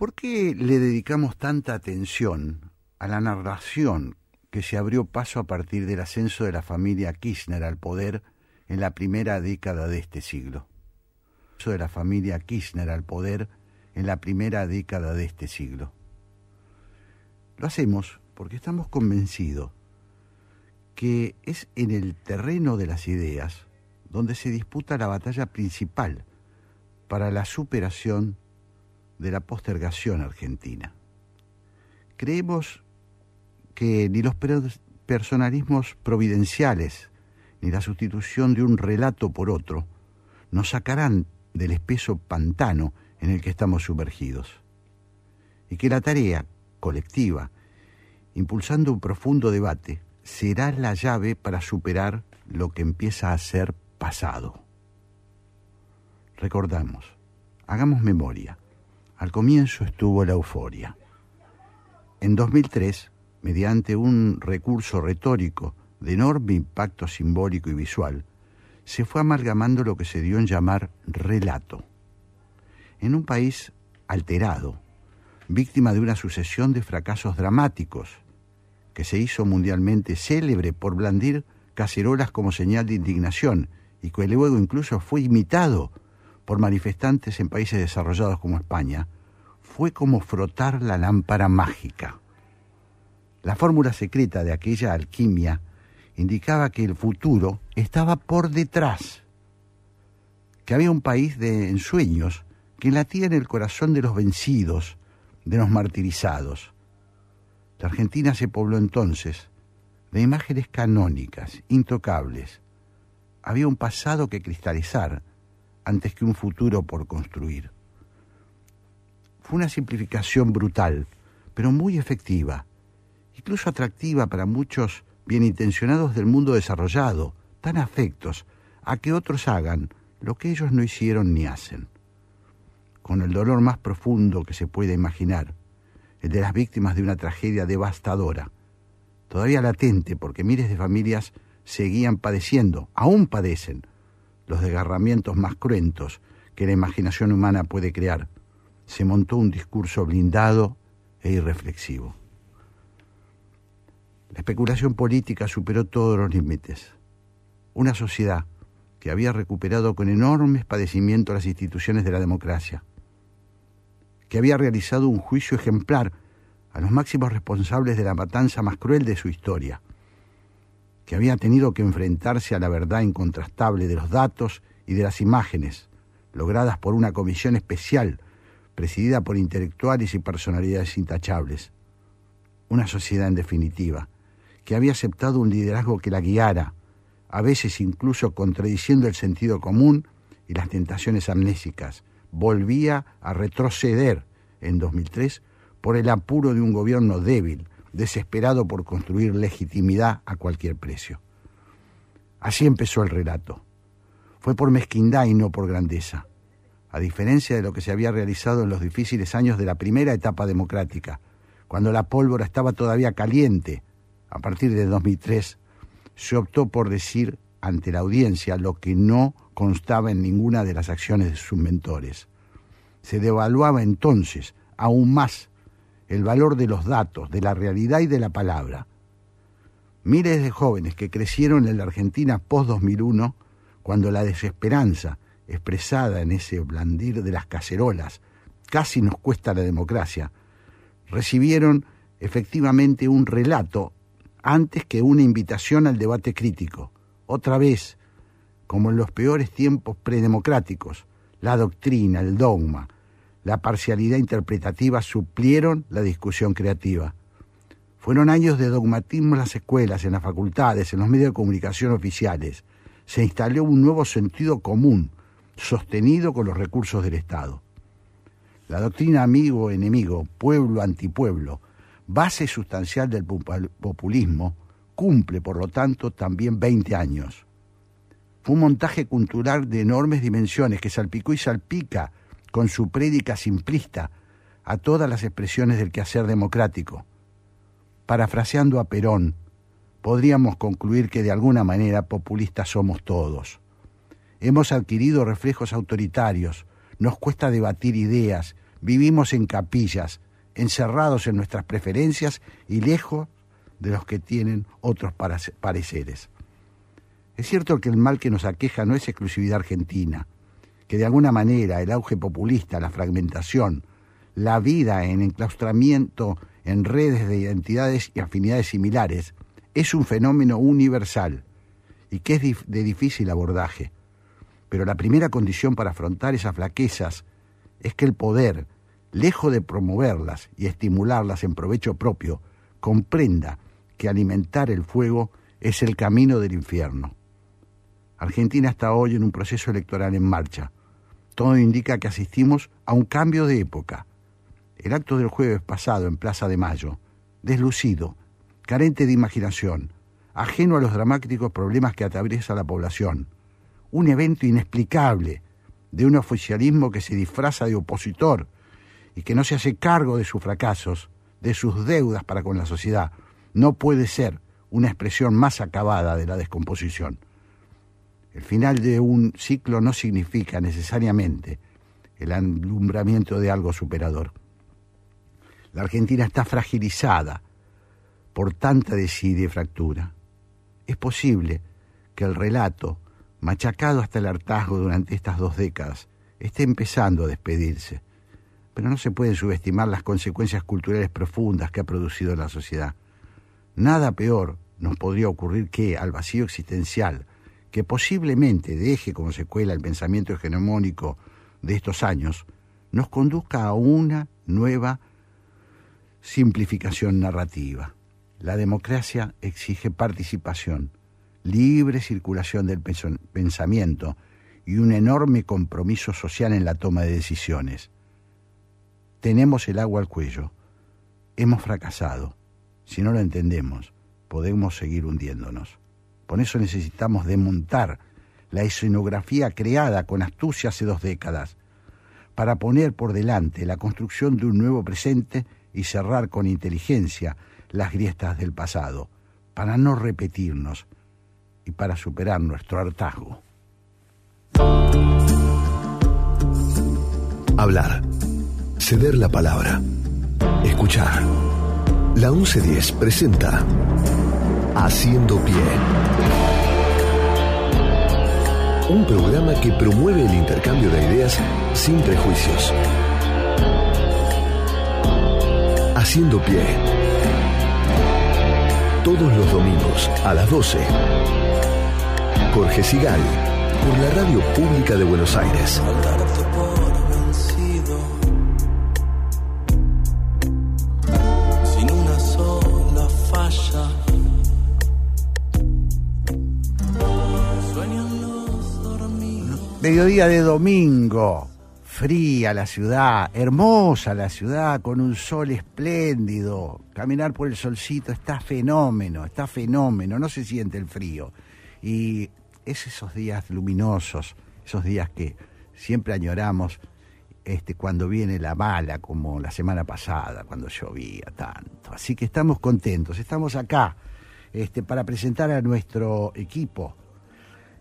¿Por qué le dedicamos tanta atención a la narración que se abrió paso a partir del ascenso de la familia Kirchner al poder en la primera década de este siglo? de la familia Kirchner al poder en la primera década de este siglo. Lo hacemos porque estamos convencidos que es en el terreno de las ideas donde se disputa la batalla principal para la superación de la postergación argentina. Creemos que ni los personalismos providenciales ni la sustitución de un relato por otro nos sacarán del espeso pantano en el que estamos sumergidos. Y que la tarea colectiva, impulsando un profundo debate, será la llave para superar lo que empieza a ser pasado. Recordamos, hagamos memoria. Al comienzo estuvo la euforia. En 2003, mediante un recurso retórico de enorme impacto simbólico y visual, se fue amalgamando lo que se dio en llamar relato. En un país alterado, víctima de una sucesión de fracasos dramáticos, que se hizo mundialmente célebre por blandir cacerolas como señal de indignación y que luego incluso fue imitado por manifestantes en países desarrollados como España, fue como frotar la lámpara mágica. La fórmula secreta de aquella alquimia indicaba que el futuro estaba por detrás, que había un país de ensueños que latía en el corazón de los vencidos, de los martirizados. La Argentina se pobló entonces de imágenes canónicas, intocables. Había un pasado que cristalizar, antes que un futuro por construir. Fue una simplificación brutal, pero muy efectiva, incluso atractiva para muchos bien intencionados del mundo desarrollado, tan afectos a que otros hagan lo que ellos no hicieron ni hacen. Con el dolor más profundo que se pueda imaginar, el de las víctimas de una tragedia devastadora, todavía latente porque miles de familias seguían padeciendo, aún padecen, los desgarramientos más cruentos que la imaginación humana puede crear, se montó un discurso blindado e irreflexivo. La especulación política superó todos los límites. Una sociedad que había recuperado con enormes padecimientos las instituciones de la democracia, que había realizado un juicio ejemplar a los máximos responsables de la matanza más cruel de su historia, que había tenido que enfrentarse a la verdad incontrastable de los datos y de las imágenes, logradas por una comisión especial presidida por intelectuales y personalidades intachables. Una sociedad, en definitiva, que había aceptado un liderazgo que la guiara, a veces incluso contradiciendo el sentido común y las tentaciones amnésicas, volvía a retroceder en 2003 por el apuro de un gobierno débil, desesperado por construir legitimidad a cualquier precio. Así empezó el relato. Fue por mezquindad y no por grandeza, a diferencia de lo que se había realizado en los difíciles años de la primera etapa democrática, cuando la pólvora estaba todavía caliente. A partir de 2003 se optó por decir ante la audiencia lo que no constaba en ninguna de las acciones de sus mentores. Se devaluaba entonces aún más el valor de los datos, de la realidad y de la palabra. Miles de jóvenes que crecieron en la Argentina post-2001, cuando la desesperanza, expresada en ese blandir de las cacerolas, casi nos cuesta la democracia, recibieron efectivamente un relato antes que una invitación al debate crítico. Otra vez, como en los peores tiempos predemocráticos, la doctrina, el dogma, la parcialidad interpretativa suplieron la discusión creativa. Fueron años de dogmatismo en las escuelas, en las facultades, en los medios de comunicación oficiales. Se instaló un nuevo sentido común, sostenido con los recursos del Estado. La doctrina amigo-enemigo, pueblo-antipueblo, base sustancial del populismo, cumple, por lo tanto, también 20 años. Fue un montaje cultural de enormes dimensiones que salpicó y salpica con su prédica simplista a todas las expresiones del quehacer democrático. Parafraseando a Perón, podríamos concluir que de alguna manera populistas somos todos. Hemos adquirido reflejos autoritarios, nos cuesta debatir ideas, vivimos en capillas, encerrados en nuestras preferencias y lejos de los que tienen otros pareceres. Es cierto que el mal que nos aqueja no es exclusividad argentina, que de alguna manera el auge populista, la fragmentación, la vida en enclaustramiento en redes de identidades y afinidades similares es un fenómeno universal y que es de difícil abordaje. Pero la primera condición para afrontar esas flaquezas es que el poder, lejos de promoverlas y estimularlas en provecho propio, comprenda que alimentar el fuego es el camino del infierno. Argentina está hoy en un proceso electoral en marcha. Todo indica que asistimos a un cambio de época. El acto del jueves pasado en Plaza de Mayo, deslucido, carente de imaginación, ajeno a los dramáticos problemas que atraviesa la población, un evento inexplicable de un oficialismo que se disfraza de opositor y que no se hace cargo de sus fracasos, de sus deudas para con la sociedad, no puede ser una expresión más acabada de la descomposición. El final de un ciclo no significa necesariamente el alumbramiento de algo superador. La Argentina está fragilizada por tanta desidia y fractura. Es posible que el relato, machacado hasta el hartazgo durante estas dos décadas, esté empezando a despedirse, pero no se pueden subestimar las consecuencias culturales profundas que ha producido en la sociedad. Nada peor nos podría ocurrir que al vacío existencial, que posiblemente deje como secuela el pensamiento hegemónico de estos años, nos conduzca a una nueva simplificación narrativa. La democracia exige participación, libre circulación del pensamiento y un enorme compromiso social en la toma de decisiones. Tenemos el agua al cuello. Hemos fracasado. Si no lo entendemos, podemos seguir hundiéndonos. Por eso necesitamos desmontar la escenografía creada con astucia hace dos décadas, para poner por delante la construcción de un nuevo presente y cerrar con inteligencia las grietas del pasado, para no repetirnos y para superar nuestro hartazgo. Hablar, ceder la palabra, escuchar. La 1110 presenta Haciendo Pie. Un programa que promueve el intercambio de ideas sin prejuicios. Haciendo Pie. Todos los domingos a las 12. Jorge Sigal, por la Radio Pública de Buenos Aires. Mediodía de domingo, fría la ciudad, hermosa la ciudad, con un sol espléndido. Caminar por el solcito está fenómeno, está fenómeno, no se siente el frío. Y es esos días luminosos, esos días que siempre añoramos este, cuando viene la mala, como la semana pasada, cuando llovía tanto. Así que estamos contentos, estamos acá este, para presentar a nuestro equipo.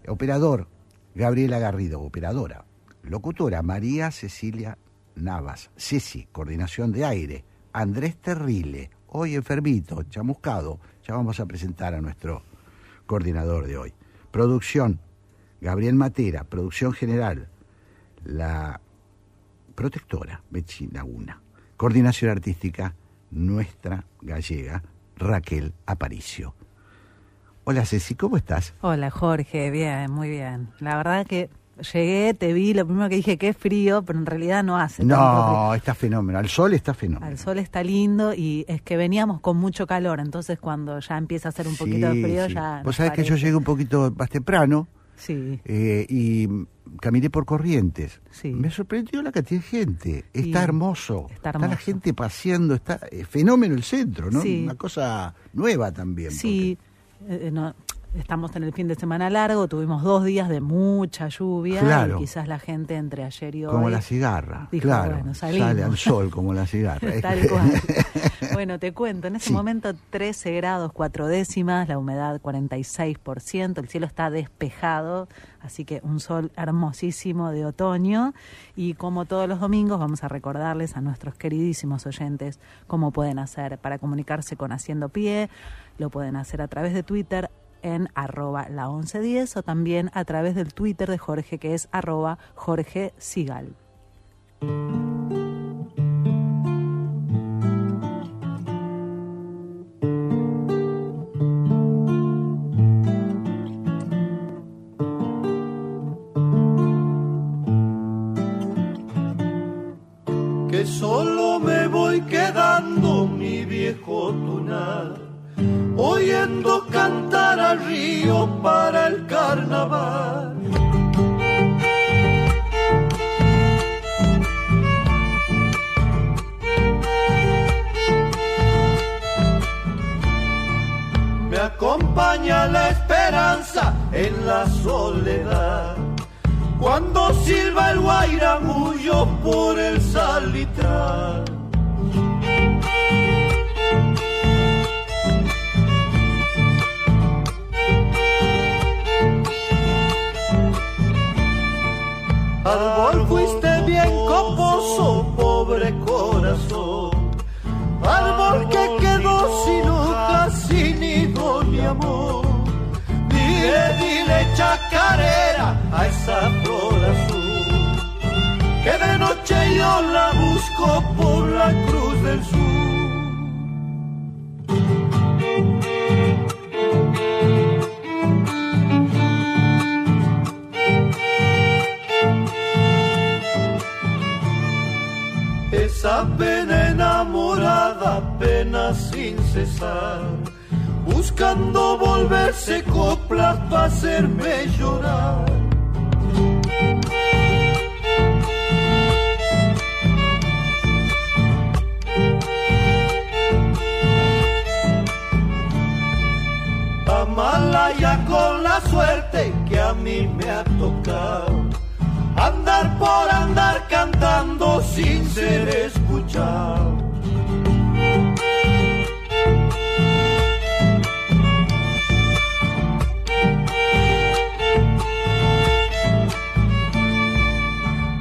Operador, Gabriela Garrido, operadora. Locutora, María Cecilia Navas. Ceci, coordinación de aire. Andrés Terrile, hoy enfermito, chamuscado. Ya vamos a presentar a nuestro coordinador de hoy. Producción, Gabriel Matera. Producción general, la protectora, Bechina Una. Coordinación artística, nuestra gallega, Raquel Aparicio. Hola Ceci, ¿cómo estás? Hola Jorge, bien, muy bien. La verdad que llegué, te vi, lo primero que dije que es frío, pero en realidad no hace. No, está fenómeno. Al sol está fenómeno. Al sol está lindo y es que veníamos con mucho calor, entonces cuando ya empieza a hacer un poquito de frío ya. Vos sabés que yo llegué un poquito más temprano. Sí. Eh, y caminé por Corrientes. Sí. Me sorprendió la cantidad de gente. Está hermoso. Está, hermoso. está, la gente paseando, está eh, fenómeno el centro, ¿no? Una cosa nueva también. Sí. Eh, no, estamos en el fin de semana largo, tuvimos dos días de mucha lluvia Claro. y quizás la gente entre ayer y hoy... Como la cigarra, dijo, claro. bueno, sale al sol como la cigarra. Tal cual. Bueno, te cuento, en ese Sí. momento 13 grados, 4 décimas, la humedad 46%, el cielo está despejado, así que un sol hermosísimo de otoño. Y como todos los domingos, vamos a recordarles a nuestros queridísimos oyentes cómo pueden hacer para comunicarse con Haciendo Pie. Lo pueden hacer a través de Twitter en arroba la 1110 o también a través del Twitter de Jorge que es arroba Jorge Sigal. que solo me voy quedando mi viejo tunar, oyendo cantar al río para el carnaval. Me acompaña la esperanza en la soledad. Cuando silba el guairamullo por el salitral. Árbol fuiste bien coposo, pobre corazón. Árbol que quedó sin hojas, sin nido ni amor. Dile, dile chacarera a esa flor azul. Que de noche yo la busco por la cruz del sur. Esa pena enamorada, pena sin cesar, buscando volverse coplas para hacerme llorar. Amalaya con la suerte que a mí me ha tocado. Andar por andar cantando sin ser escuchado.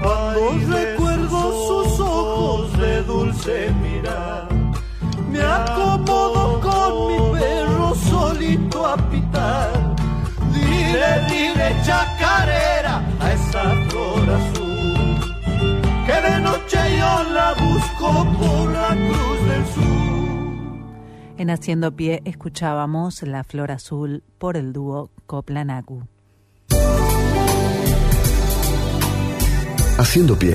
Cuando recuerdo sus ojos de dulce mirar, me acomodo con mi perro solito a pitar. Dile, dile chacarera a esa flor azul, que de noche yo la busco por la cruz del sur. En Haciendo Pie escuchábamos La Flor Azul por el dúo Coplanacu. Haciendo pie.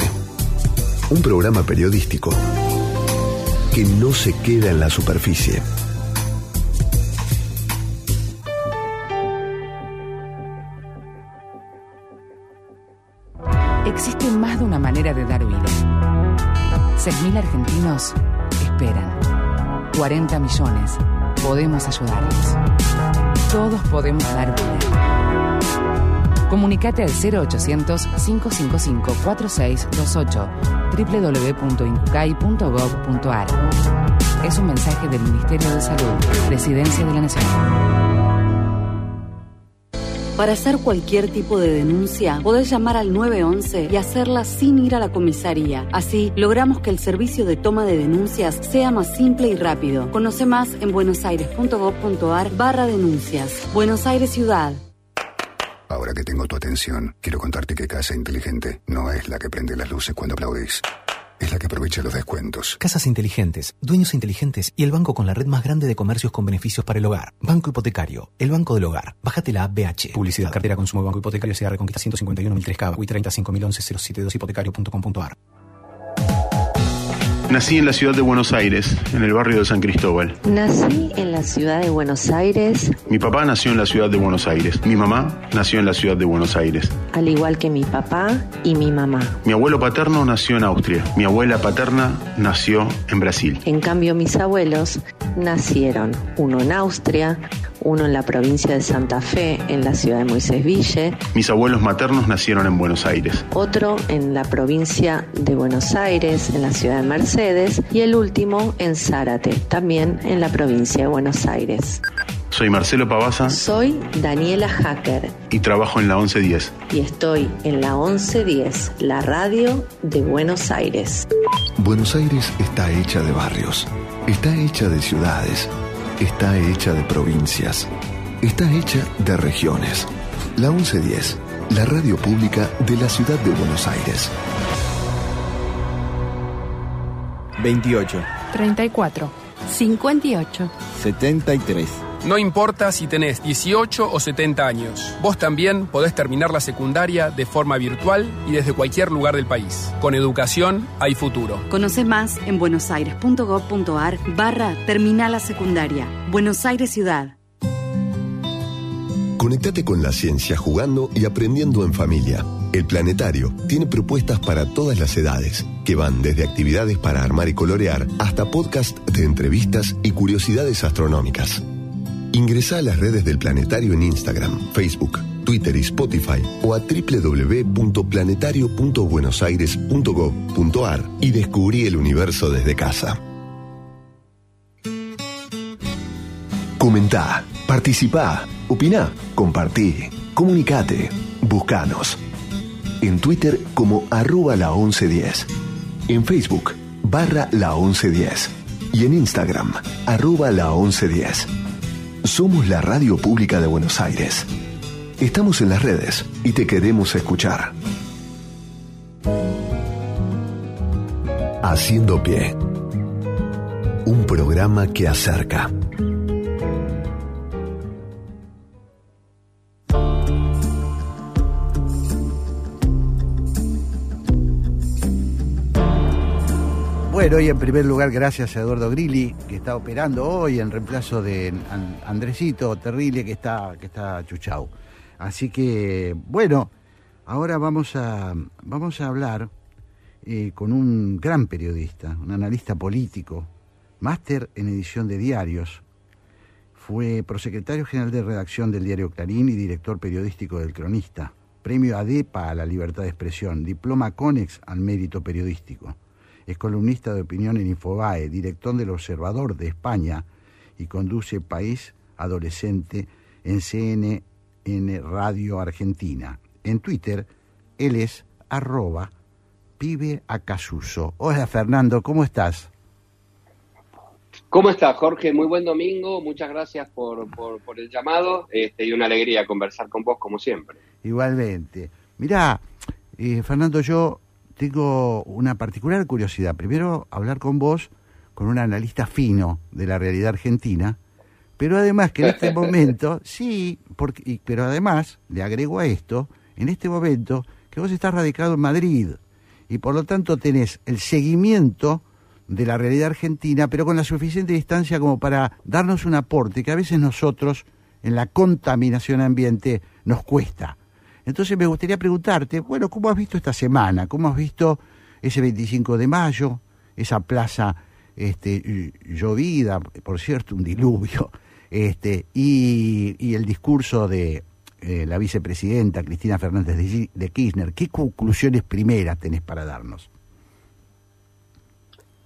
Un programa periodístico que no se queda en la superficie. Existe más de una manera de dar vida. 6.000 argentinos esperan. 40 millones. Podemos ayudarlos. Todos podemos dar vida. Comunicate al 0800-555-4628 www.incucay.gov.ar Es un mensaje del Ministerio de Salud, Presidencia de la Nación. Para hacer cualquier tipo de denuncia, podés llamar al 911 y hacerla sin ir a la comisaría. Así, logramos que el servicio de toma de denuncias sea más simple y rápido. Conoce más en buenosaires.gov.ar barra denuncias. Buenos Aires Ciudad. Ahora que tengo tu atención, quiero contarte que Casa Inteligente no es la que prende las luces cuando aplaudís. Es la que aprovecha los descuentos. Casas inteligentes, dueños inteligentes y el banco con la red más grande de comercios con beneficios para el hogar. Banco Hipotecario, el banco del hogar. Bájate la app BH. Publicidad, cartera, consumo, banco hipotecario, Ciudad Reconquista 151 1003 y 35011 072 hipotecario.com.ar. Nací en la ciudad de Buenos Aires, en el barrio de San Cristóbal. Nací en la ciudad de Buenos Aires, Mi papá nació en la ciudad de Buenos Aires. Mi mamá nació en la ciudad de Buenos Aires. al igual que mi papá y mi mamá. Mi abuelo paterno nació en Austria. Mi abuela paterna nació en Brasil. En cambio, mis abuelos nacieron, uno en Austria, uno en la provincia de Santa Fe, en la ciudad de Moisés Ville. Mis abuelos maternos nacieron en Buenos Aires. Otro en la provincia de Buenos Aires, en la ciudad de Mercedes. Y el último en Zárate, también en la provincia de Buenos Aires. Soy Marcelo Pavasa. Soy Daniela Hacker. Y trabajo en la 1110. Y estoy en la 1110, la radio de Buenos Aires. Buenos Aires está hecha de barrios, está hecha de ciudades, está hecha de provincias, está hecha de regiones. La 1110, la radio pública de la ciudad de Buenos Aires. 28. 34. 58. 73. No importa si tenés 18 o 70 años, vos también podés terminar la secundaria de forma virtual y desde cualquier lugar del país. Con educación hay futuro. Conoce más en buenosaires.gov.ar barra Terminal la Secundaria. Buenos Aires Ciudad. Conectate con la ciencia jugando y aprendiendo en familia. El Planetario tiene propuestas para todas las edades, que van desde actividades para armar y colorear hasta podcast de entrevistas y curiosidades astronómicas. Ingresa a las redes del Planetario en Instagram, Facebook, Twitter y Spotify o a www.planetario.buenosaires.gov.ar y descubrí el universo desde casa. Comentá, participá, opina, compartí, comunicate, buscanos. En Twitter como arroba la 1110. En Facebook, barra la 1110. Y en Instagram, arroba la 1110. Somos la radio pública de Buenos Aires. Estamos en las redes y te queremos escuchar. Haciendo pie. Un programa que acerca. Bueno, y en primer lugar, gracias a Eduardo Grilli, que está operando hoy en reemplazo de An- Andresito Terrible, que está, que está chuchau. Así que, bueno, ahora vamos a, vamos a hablar eh, con un gran periodista, un analista político, máster en edición de diarios. Fue prosecretario general de redacción del diario Clarín y director periodístico del Cronista. Premio ADEPA a la libertad de expresión, diploma CONEX al mérito periodístico. Es columnista de opinión en Infobae, director del Observador de España y conduce País Adolescente en CNN Radio Argentina. En Twitter, él es arroba pibe acasuso. Hola Fernando, ¿cómo estás? ¿Cómo estás, Jorge? Muy buen domingo. Muchas gracias por, por, por el llamado este, y una alegría conversar con vos como siempre. Igualmente. Mirá, eh, Fernando, yo tengo una particular curiosidad. Primero, hablar con vos, con un analista fino de la realidad argentina, pero además que en este momento, sí, porque, y- pero además, le agrego a esto, en este momento, que vos estás radicado en Madrid y por lo tanto tenés el seguimiento de la realidad argentina, pero con la suficiente distancia como para darnos un aporte que a veces nosotros, en la contaminación ambiente, nos cuesta. Entonces me gustaría preguntarte, bueno, ¿cómo has visto esta semana? ¿Cómo has visto ese 25 de mayo, esa plaza este, ll- llovida, por cierto, un diluvio, este, y, el discurso de eh, la vicepresidenta Cristina Fernández de, Kirchner? ¿Qué conclusiones primeras tenés para darnos?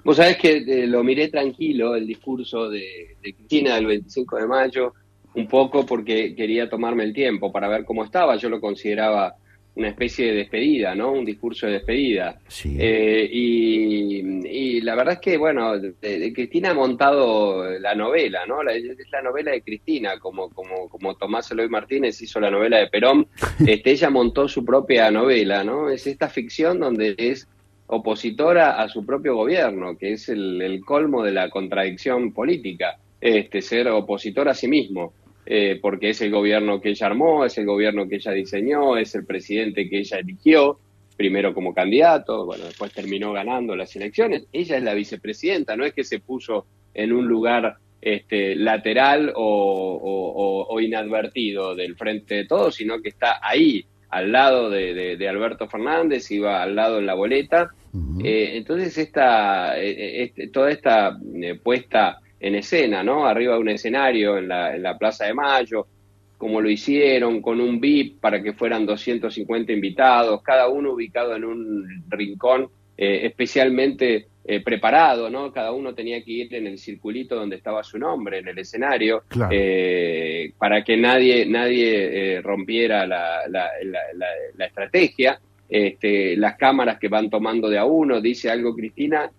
Vos sabés que eh, lo miré tranquilo, el discurso de, de Cristina del 25 de mayo, un poco porque quería tomarme el tiempo para ver cómo estaba. Yo lo consideraba una especie de despedida, ¿no? Un discurso de despedida. Eh, y, y la verdad es que, bueno, de- de Cristina ha montado la novela, ¿no? La- es la novela de Cristina, como, como, como Tomás Eloy Martínez hizo la novela de Perón. Este, ella montó su propia novela, ¿no? Es esta ficción donde es opositora a su propio gobierno, que es el, el colmo de la contradicción política, este, ser opositor a sí mismo, eh, porque es el gobierno que ella armó, es el gobierno que ella diseñó, es el presidente que ella eligió, primero como candidato, bueno, después terminó ganando las elecciones, ella es la vicepresidenta, no es que se puso en un lugar este, lateral o, o- o- o inadvertido del frente de todos, sino que está ahí, al lado de, de- de Alberto Fernández, iba al lado en la boleta. Eh, entonces, esta, eh, este- toda esta eh, puesta en escena, ¿no? Arriba de un escenario en la, en la Plaza de Mayo, como lo hicieron, con un VIP para que fueran 250 invitados, cada uno ubicado en un rincón eh, especialmente eh, preparado, ¿no? Cada uno tenía que ir en el circulito donde estaba su nombre, en el escenario, eh, para que nadie, nadie rompiera la, la, la, estrategia. Este, las cámaras que van tomando de a uno, dice algo Cristina,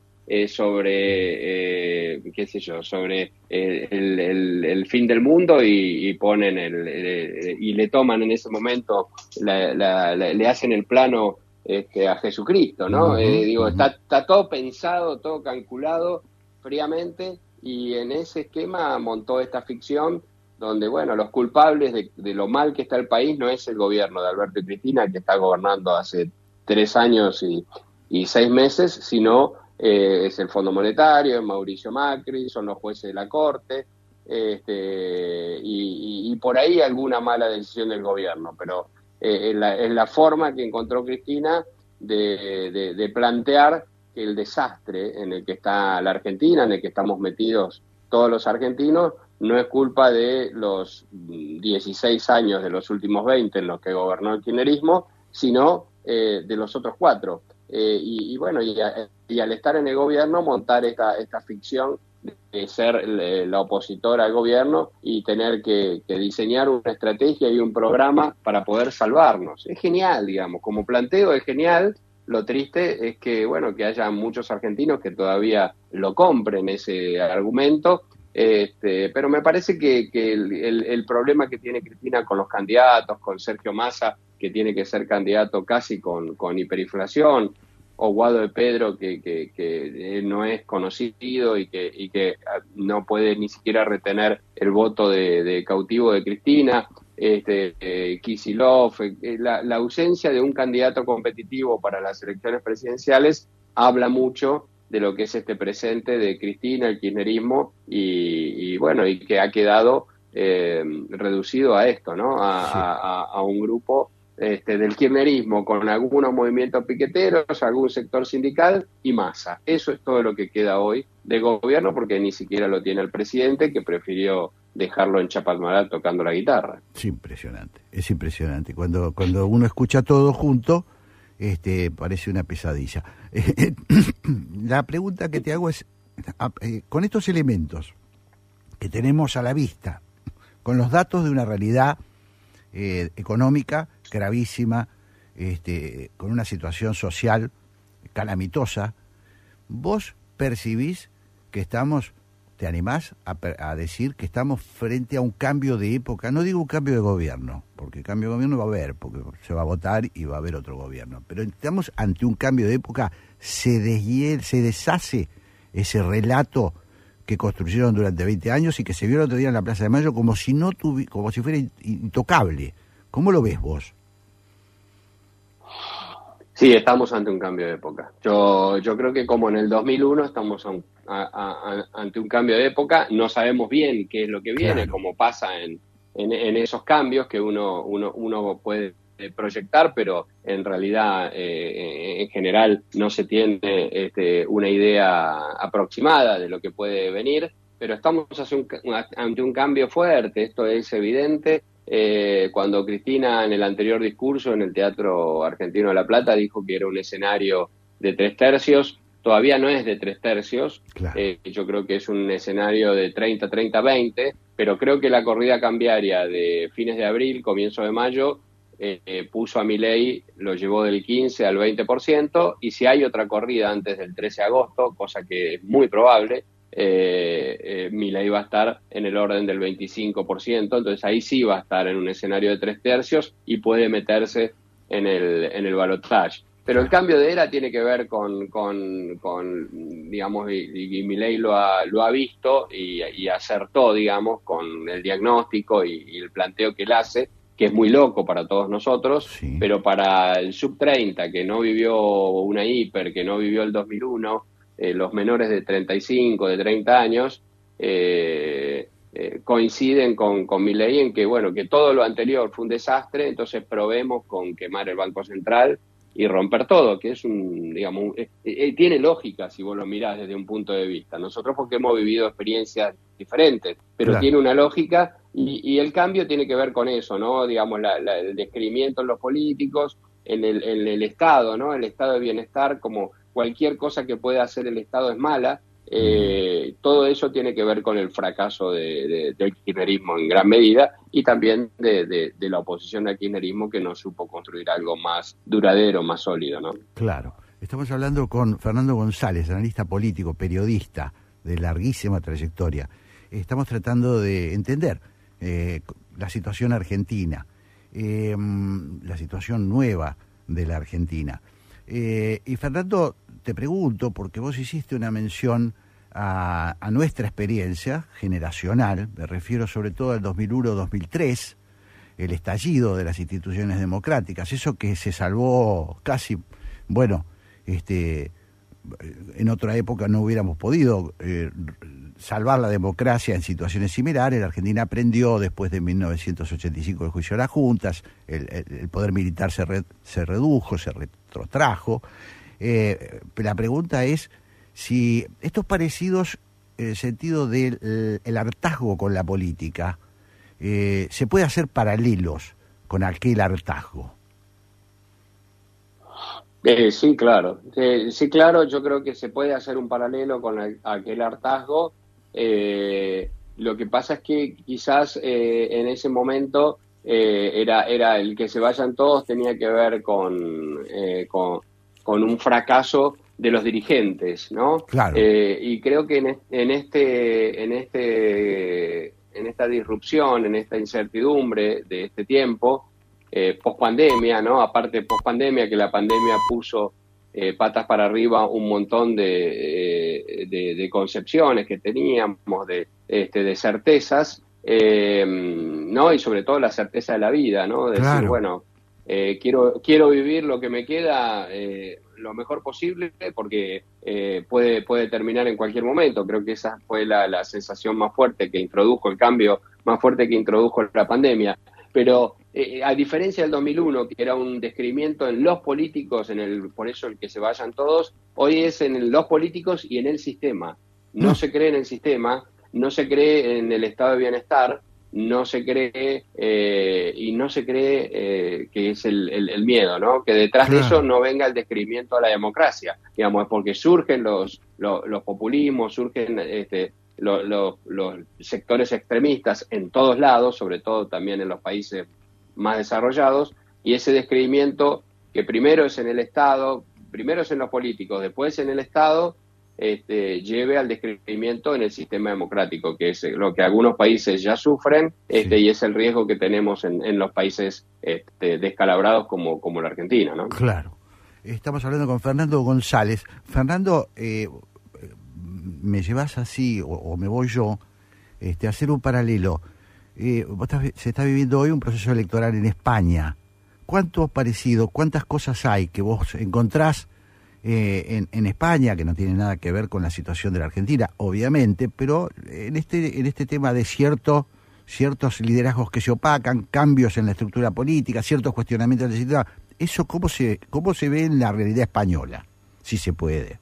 sobre, qué sé yo, sobre el, fin del mundo y, ponen el, y le toman en ese momento, le hacen el plano este, a Jesucristo, ¿no? Eh, digo, está, está todo pensado, todo calculado fríamente y en ese esquema montó esta ficción donde, bueno, los culpables de, lo mal que está el país no es el gobierno de Alberto y Cristina, que está gobernando hace tres años y, seis meses, sino eh, es el Fondo Monetario, es Mauricio Macri, son los jueces de la Corte, este, y, por ahí alguna mala decisión del gobierno, pero eh, en, la, forma que encontró Cristina de, plantear que el desastre en el que está la Argentina, en el que estamos metidos todos los argentinos, no es culpa de los 16 años de los últimos 20 en los que gobernó el kirchnerismo, sino eh, de los otros cuatro. Eh, y, bueno, y, al estar en el gobierno, montar esta, esta ficción de ser la opositora al gobierno y tener que, diseñar una estrategia y un programa para poder salvarnos. Es genial, digamos, como planteo es genial. Lo triste es que, bueno, que haya muchos argentinos que todavía lo compren ese argumento, este, pero me parece que, el, problema que tiene Cristina con los candidatos, con Sergio Massa, que tiene que ser candidato casi con, con hiperinflación, o Guado de Pedro que, que, no es conocido y que, y que ah, no puede ni siquiera retener el voto de, cautivo de Cristina, este, eh, Kisilov, eh, la, ausencia de un candidato competitivo para las elecciones presidenciales habla mucho de lo que es este presente de Cristina, el kirchnerismo, y, bueno, y que ha quedado eh, reducido a esto, ¿no? A, a un grupo este, del kirchnerismo con algunos movimientos piqueteros, algún sector sindical y masa. Eso es todo lo que queda hoy de gobierno porque ni siquiera lo tiene el presidente que prefirió dejarlo en Chapalmaral tocando la guitarra. Es impresionante, es impresionante. Cuando, cuando uno escucha todo junto, este, parece una pesadilla. la pregunta que te hago es, eh, con estos elementos que tenemos a la vista, con los datos de una realidad eh, económica gravísima, este, con una situación social calamitosa, vos percibís que estamos, te animás a, decir que estamos frente a un cambio de época, no digo un cambio de gobierno, porque cambio de gobierno va a haber, porque se va a votar y va a haber otro gobierno, pero estamos ante un cambio de época, se, deshiel, se deshace ese relato que construyeron durante 20 años y que se vio el otro día en la Plaza de Mayo como si no tuvi, como si fuera intocable. ¿Cómo lo ves vos? Sí, estamos ante un cambio de época. Yo, yo creo que como en el 2001 estamos ante un cambio de época, no sabemos bien qué es lo que viene, como pasa en, en, esos cambios que uno, uno, uno puede proyectar, pero en realidad eh, en general no se tiene este, una idea aproximada de lo que puede venir, pero estamos ante un cambio fuerte, esto es evidente, eh, cuando Cristina en el anterior discurso en el Teatro Argentino de La Plata dijo que era un escenario de tres tercios, todavía no es de tres tercios, eh, yo creo que es un escenario de 30, 30, 20, pero creo que la corrida cambiaria de fines de abril, comienzo de mayo, eh, puso a ley, lo llevó del 15 al 20%, y si hay otra corrida antes del 13 de agosto, cosa que es muy probable, eh, eh, Milei va a estar en el orden del 25%, entonces ahí sí va a estar en un escenario de tres tercios y puede meterse en el, en el balotaje. Pero el cambio de era tiene que ver con, con, con digamos, y, y Milei lo ha, lo ha visto y, acertó, digamos, con el diagnóstico y, el planteo que él hace, que es muy loco para todos nosotros, pero para el sub 30, que no vivió una hiper, que no vivió el 2001, eh, los menores de 35, de 30 años, eh, eh, coinciden con, con mi ley en que, bueno, que todo lo anterior fue un desastre, entonces probemos con quemar el Banco Central y romper todo, que es un, digamos, un- tiene lógica si vos lo mirás desde un punto de vista. Nosotros porque hemos vivido experiencias diferentes, pero Claro. tiene una lógica y, y el cambio tiene que ver con eso, ¿no? Digamos, la- la- el descreimiento en los políticos, en el, en el Estado, ¿no? El estado de bienestar, como cualquier cosa que pueda hacer el Estado es mala. Eh, todo eso tiene que ver con el fracaso de- de- del kirchnerismo en gran medida y también de, de- de la oposición al kirchnerismo que no supo construir algo más duradero, más sólido, ¿no? Claro. Estamos hablando con Fernando González, analista político, periodista de larguísima trayectoria. Estamos tratando de entender eh, la situación argentina, eh, la situación nueva de la Argentina. Eh, y Fernando, te pregunto, porque vos hiciste una mención a, a nuestra experiencia generacional, me refiero sobre todo al 2001-2003, el estallido de las instituciones democráticas, eso que se salvó casi, bueno, este, en otra época no hubiéramos podido eh, salvar la democracia en situaciones similares. La Argentina aprendió después de 1985 el juicio de las juntas, el, poder militar se, re- se redujo, se retrotrajo. Eh, la pregunta es si estos parecidos, en el sentido del el- el hartazgo con la política, eh, se puede hacer paralelos con aquel hartazgo. Eh, sí, claro. Eh, sí, claro, yo creo que se puede hacer un paralelo con el- aquel hartazgo. Eh, lo que pasa es que quizás eh, en ese momento eh, era, era el que se vayan todos tenía que ver con, eh, con, con un fracaso de los dirigentes, ¿no? Claro. Eh, y creo que en, en este, en este, en esta disrupción, en esta incertidumbre de este tiempo, eh, post pandemia, ¿no? Aparte post pandemia, que la pandemia puso eh, patas para arriba un montón de, eh, de, de concepciones que teníamos, de, este, de certezas, eh, ¿no? Y sobre todo la certeza de la vida, ¿no? De decir, bueno, eh, quiero, quiero vivir lo que me queda lo mejor posible porque eh, puede, puede terminar en cualquier momento. Creo que esa fue la, la sensación más fuerte que introdujo el cambio, más fuerte que introdujo la pandemia. Pero eh, a diferencia del 2001, que era un descrimiento en los políticos, en el por eso el que se vayan todos, hoy es en el- los políticos y en el sistema. No se cree en el sistema, no se cree en el estado de bienestar, no se cree eh, y no se cree eh, que es el, el- el miedo, ¿no? Que detrás de eso no venga el descrimiento a la democracia, digamos, es porque surgen los, los, los populismos, surgen este, lo- lo- los sectores extremistas en todos lados, sobre todo también en los países más desarrollados, y ese descreimiento que primero es en el Estado, primero es en los políticos, después en el Estado, este, lleve al descreimiento en el sistema democrático, que es lo que algunos países ya sufren este, y es el riesgo que tenemos en, en los países este, descalabrados como, como la Argentina. ¿no? Claro. Estamos hablando con Fernando González. Fernando, eh, me llevas así, o, o me voy yo, este, a hacer un paralelo. Eh, se está viviendo hoy un proceso electoral en España. ¿Cuánto parecido, cuántas cosas hay que vos encontrás eh, en, en España, que no tiene nada que ver con la situación de la Argentina, obviamente, pero en este, en este tema de cierto, ciertos liderazgos que se opacan, cambios en la estructura política, ciertos cuestionamientos del sistema, ¿eso cómo se, cómo se ve en la realidad española? Si se puede.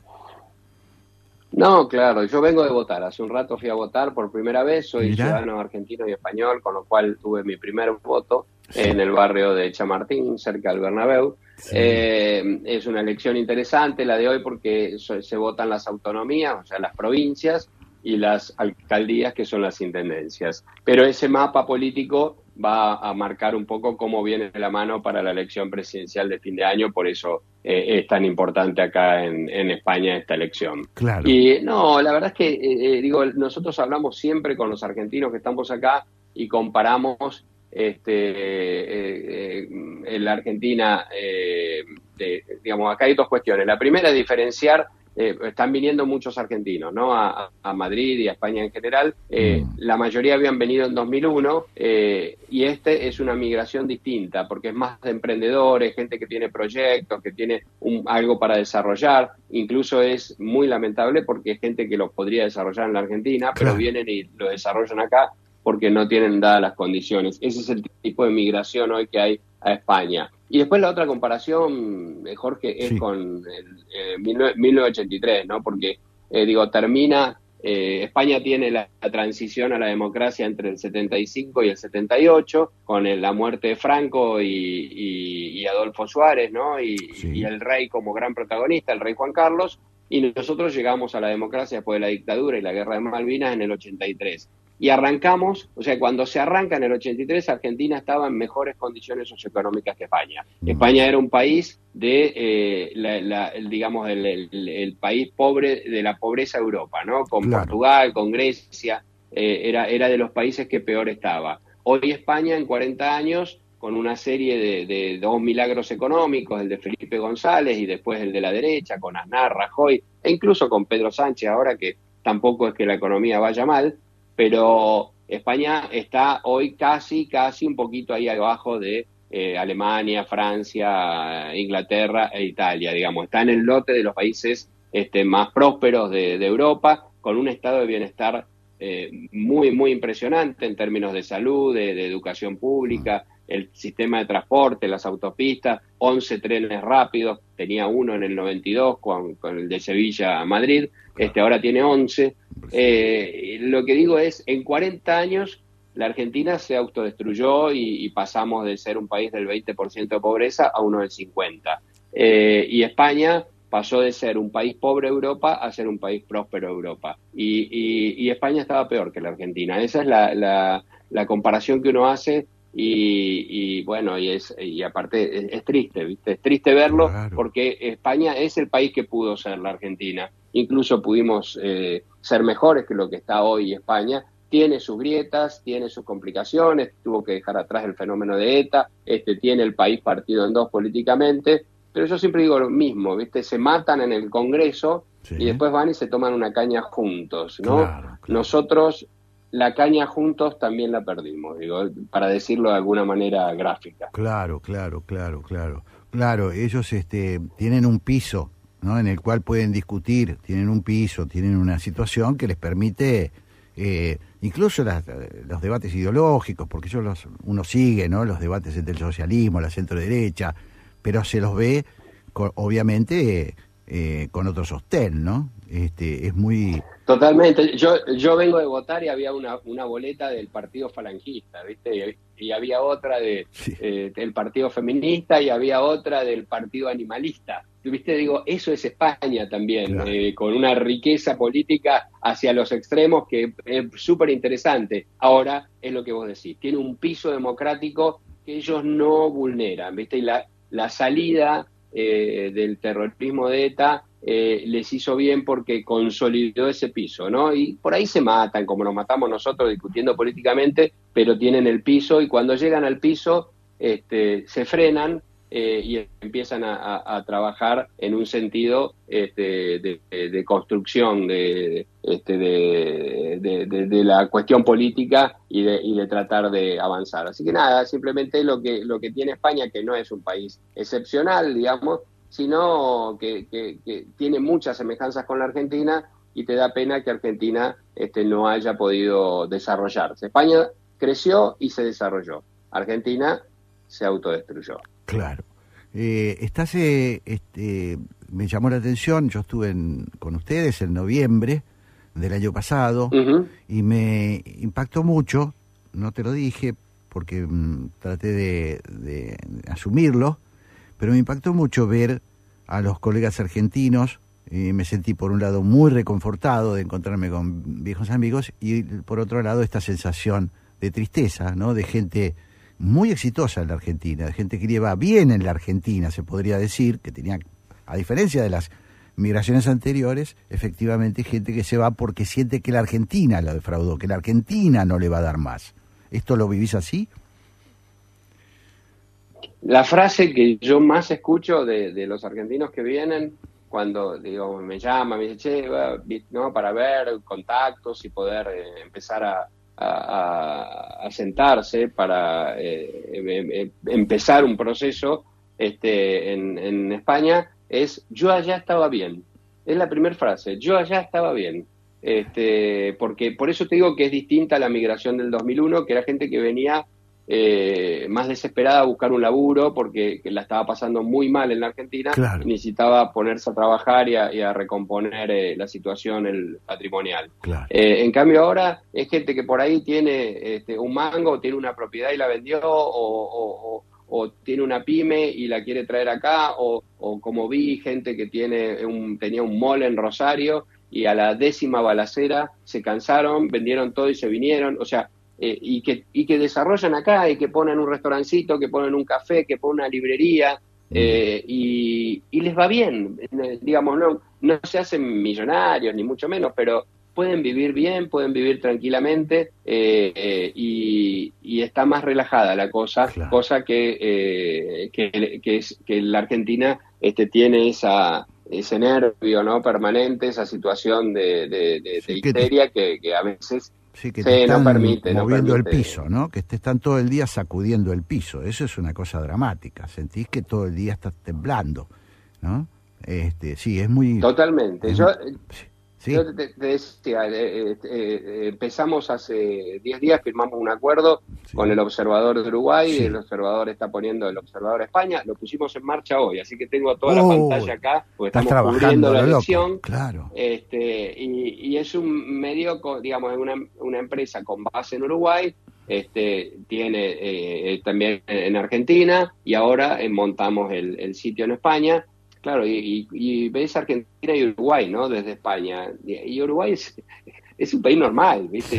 No, claro, yo vengo de votar. Hace un rato fui a votar por primera vez. Soy Mirá. ciudadano argentino y español, con lo cual tuve mi primer voto en el barrio de Chamartín, cerca del Bernabéu. Eh, es una elección interesante la de hoy porque se votan las autonomías, o sea, las provincias y las alcaldías, que son las intendencias. Pero ese mapa político va a marcar un poco cómo viene de la mano para la elección presidencial de fin de año, por eso eh, es tan importante acá en, en España esta elección. Claro. Y no, la verdad es que, eh, eh, digo, nosotros hablamos siempre con los argentinos que estamos acá y comparamos este, eh, eh, en la Argentina, eh, de- digamos, acá hay dos cuestiones. La primera es diferenciar, eh, están viniendo muchos argentinos, ¿no? A, a Madrid y a España en general. Eh, La mayoría habían venido en 2001 eh, y este es una migración distinta porque es más de emprendedores, gente que tiene proyectos, que tiene un- algo para desarrollar. Incluso es muy lamentable porque es gente que lo podría desarrollar en la Argentina, pero vienen y lo desarrollan acá porque no tienen dadas las condiciones. Ese es el tipo de migración hoy que hay a España. Y después la otra comparación, eh, Jorge, es con el, 1983, ¿no? Porque, eh, digo, termina, eh, España tiene la, transición a la democracia entre el 75 y el 78, con la muerte de Franco y, Adolfo Suárez, ¿no? Y, y el rey como gran protagonista, el rey Juan Carlos, y nosotros llegamos a la democracia después de la dictadura y la guerra de Malvinas en el 83 y arrancamos, o sea, cuando se arranca en el 83, Argentina estaba en mejores condiciones socioeconómicas que España. Mm. España era un país de, eh, el, digamos, el, país pobre de la pobreza de Europa, ¿no? Con Portugal, con Grecia, eh, era, era de los países que peor estaba. Hoy España, en 40 años, con una serie de, de, dos milagros económicos, el de Felipe González y después el de la derecha, con Aznar, Rajoy, e incluso con Pedro Sánchez ahora que tampoco es que la economía vaya mal, pero España está hoy casi, casi un poquito ahí abajo de eh, Alemania, Francia, Inglaterra e Italia, digamos. Está en el lote de los países este, más prósperos de, Europa, con un estado de bienestar eh, muy, muy impresionante en términos de salud, de, educación pública, el sistema de transporte, las autopistas, 11 trenes rápidos, tenía uno en el 92 con, con el de Sevilla a Madrid, este ahora tiene 11 eh, lo que digo es, en 40 años la Argentina se autodestruyó y, pasamos de ser un país del 20% de pobreza a uno del 50%. Eh, y España pasó de ser un país pobre Europa a ser un país próspero Europa. Y, España estaba peor que la Argentina. Esa es la, comparación que uno hace y, bueno, y es y aparte es, triste, ¿viste? Es triste verlo porque España es el país que pudo ser la Argentina. Incluso pudimos eh, ser mejores que lo que está hoy España. Tiene sus grietas, tiene sus complicaciones, tuvo que dejar atrás el fenómeno de ETA, este, tiene el país partido en dos políticamente, pero yo siempre digo lo mismo, ¿viste? Se matan en el Congreso y después van y se toman una caña juntos, ¿no? Nosotros la caña juntos también la perdimos, digo, para decirlo de alguna manera gráfica. Claro, claro, claro, claro. Claro, ellos este, tienen un piso en el cual pueden discutir, tienen un piso, tienen una situación que les permite eh, incluso los debates ideológicos, porque ellos los, uno sigue ¿no? los debates entre el socialismo, la centro derecha, pero se los ve obviamente eh, con otro sostén, ¿no? Este, es muy... Totalmente. Yo, yo vengo de votar y había una, una boleta del partido falangista, ¿viste? Y, había otra de, eh, del partido feminista y había otra del partido animalista viste, digo, eso es España también, eh, con una riqueza política hacia los extremos que es súper interesante. Ahora es lo que vos decís, tiene un piso democrático que ellos no vulneran, viste, y la, la salida eh, del terrorismo de ETA eh, les hizo bien porque consolidó ese piso, ¿no? Y por ahí se matan, como nos matamos nosotros discutiendo políticamente, pero tienen el piso y cuando llegan al piso este, se frenan eh, y empiezan a, trabajar en un sentido este, de, construcción de, este, de, la cuestión política y de, tratar de avanzar. Así que nada, simplemente lo que, lo que tiene España, que no es un país excepcional, digamos, sino que, tiene muchas semejanzas con la Argentina y te da pena que Argentina este, no haya podido desarrollarse. España creció y se desarrolló. Argentina se autodestruyó. Claro. Eh, estás, eh, este, me llamó la atención, yo estuve con ustedes en noviembre del año pasado y me impactó mucho, no te lo dije porque mm, traté de, asumirlo, pero me impactó mucho ver a los colegas argentinos y me sentí por un lado muy reconfortado de encontrarme con viejos amigos y por otro lado esta sensación de tristeza, ¿no? De gente muy exitosa en la Argentina, de gente que lleva bien en la Argentina, se podría decir, que tenía, a diferencia de las migraciones anteriores, efectivamente gente que se va porque siente que la Argentina la defraudó, que la Argentina no le va a dar más. ¿Esto lo vivís así? La frase que yo más escucho de, los argentinos que vienen cuando digo, me llaman, me dicen, che, ¿no? para ver contactos y poder eh, empezar a, a, sentarse para eh, em, em, em, empezar un proceso este, en, España es yo allá estaba bien. Es la primera frase, yo allá estaba bien. Este, porque por eso te digo que es distinta a la migración del 2001, que era gente que venía eh, más desesperada a buscar un laburo porque la estaba pasando muy mal en la Argentina y necesitaba ponerse a trabajar y a, recomponer eh, la situación el patrimonial. Eh, en cambio ahora es gente que por ahí tiene este, un mango, tiene una propiedad y la vendió o, tiene una pyme y la quiere traer acá o, como vi gente que tiene un, tenía un mall en Rosario y a la décima balacera se cansaron, vendieron todo y se vinieron. O sea, eh, y, que, y que desarrollan acá y que ponen un restaurancito, que ponen un café, que ponen una librería eh, y, les va bien. Eh, digamos, no, no se hacen millonarios, ni mucho menos, pero pueden vivir bien, pueden vivir tranquilamente y, está más relajada la cosa, cosa que, que, que, es, que la Argentina este, tiene esa ese nervio no permanente, esa situación de, de, histeria que, a veces Sí, que te están moviendo el piso, ¿no? Que te están todo el día sacudiendo el piso. Eso es una cosa dramática. Sentís que todo el día estás temblando, ¿no? Este, sí, es muy... Totalmente. Yo, yo te, decía, eh, eh, eh, empezamos hace 10 días, firmamos un acuerdo con el observador de Uruguay, el observador está poniendo el observador de España, lo pusimos en marcha hoy, así que tengo toda la oh, pantalla acá, porque estamos cubriendo la elección. Claro. Este, y, es un medio, digamos, es una, una empresa con base en Uruguay, este, tiene también en Argentina y ahora montamos el, el sitio en España Claro, y, ves Argentina y Uruguay, ¿no? Desde España. Y Uruguay es, un país normal, ¿viste?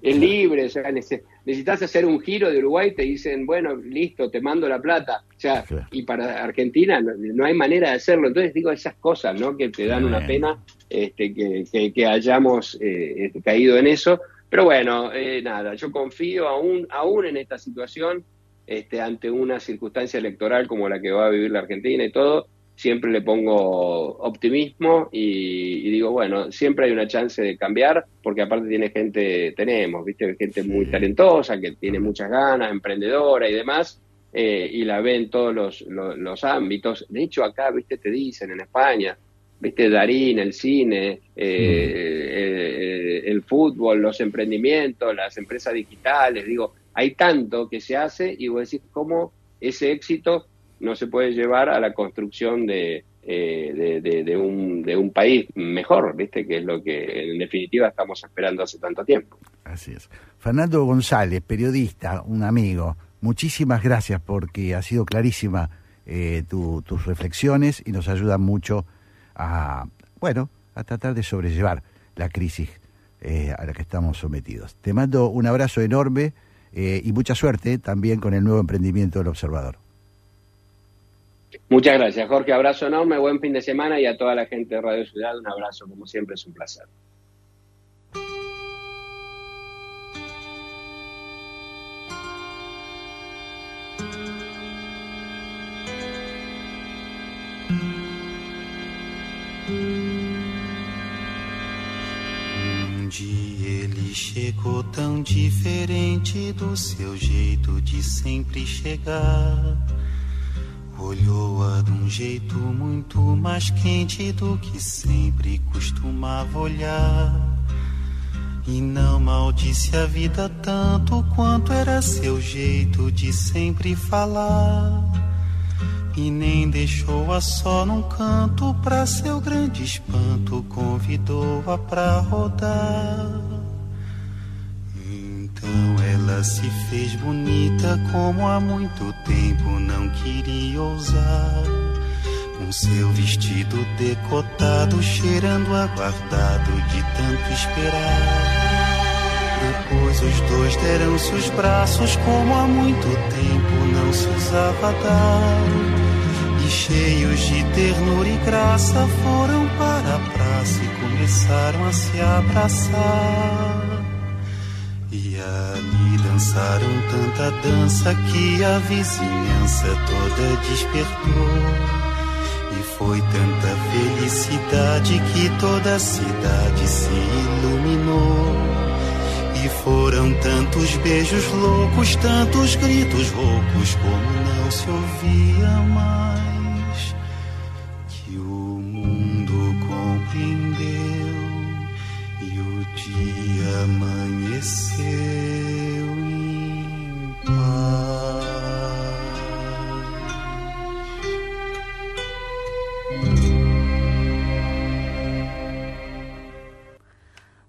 es libre, o sea, necesitas hacer un giro de Uruguay, te dicen, bueno, listo, te mando la plata. O sea, y para Argentina no, hay manera de hacerlo. Entonces digo esas cosas, ¿no? Que te dan una pena este, que, que, hayamos eh, este, caído en eso. Pero bueno, eh, nada, yo confío aún, aún en esta situación, este, ante una circunstancia electoral como la que va a vivir la Argentina y todo, siempre le pongo optimismo y, digo, bueno, siempre hay una chance de cambiar, porque aparte tiene gente, tenemos, viste, gente muy talentosa, que tiene muchas ganas, emprendedora y demás, eh, y la ve en todos los, los, ámbitos. De hecho, acá, viste, te dicen en España, viste, Darín, el cine, eh, eh, el fútbol, los emprendimientos, las empresas digitales, digo, hay tanto que se hace y vos decís cómo ese éxito no se puede llevar a la construcción de, eh, de, un, país mejor, ¿viste? Que es lo que en definitiva estamos esperando hace tanto tiempo. Así es. Fernando González, periodista, un amigo, muchísimas gracias porque ha sido clarísima eh, tus reflexiones y nos ayuda mucho a, bueno, a tratar de sobrellevar la crisis eh, a la que estamos sometidos. Te mando un abrazo enorme y mucha suerte también con el nuevo emprendimiento del Observador. Muchas gracias, Jorge. Abrazo enorme, buen fin de semana y a toda la gente de Radio Ciudad un abrazo, como siempre es un placer. Um dia ele chegou tão diferente do seu jeito de sempre chegar. Olhou-a de um jeito muito mais quente do que sempre costumava olhar. E não maldisse a vida tanto quanto era seu jeito de sempre falar. E nem deixou-a só num canto, pra seu grande espanto, convidou-a pra rodar. Então ela se fez bonita como há muito tempo não queria ousar. Com seu vestido decotado, cheirando aguardado de tanto esperar. Depois os dois deram-se os braços como há muito tempo não se usava dar. E cheios de ternura e graça foram para a praça e começaram a se abraçar. Ali dançaram tanta dança que a vizinhança toda despertou. E foi tanta felicidade que toda a cidade se iluminou. E foram tantos beijos loucos, tantos gritos roucos, como não se ouvia mais. Que o mundo compreendeu e o dia amanheceu.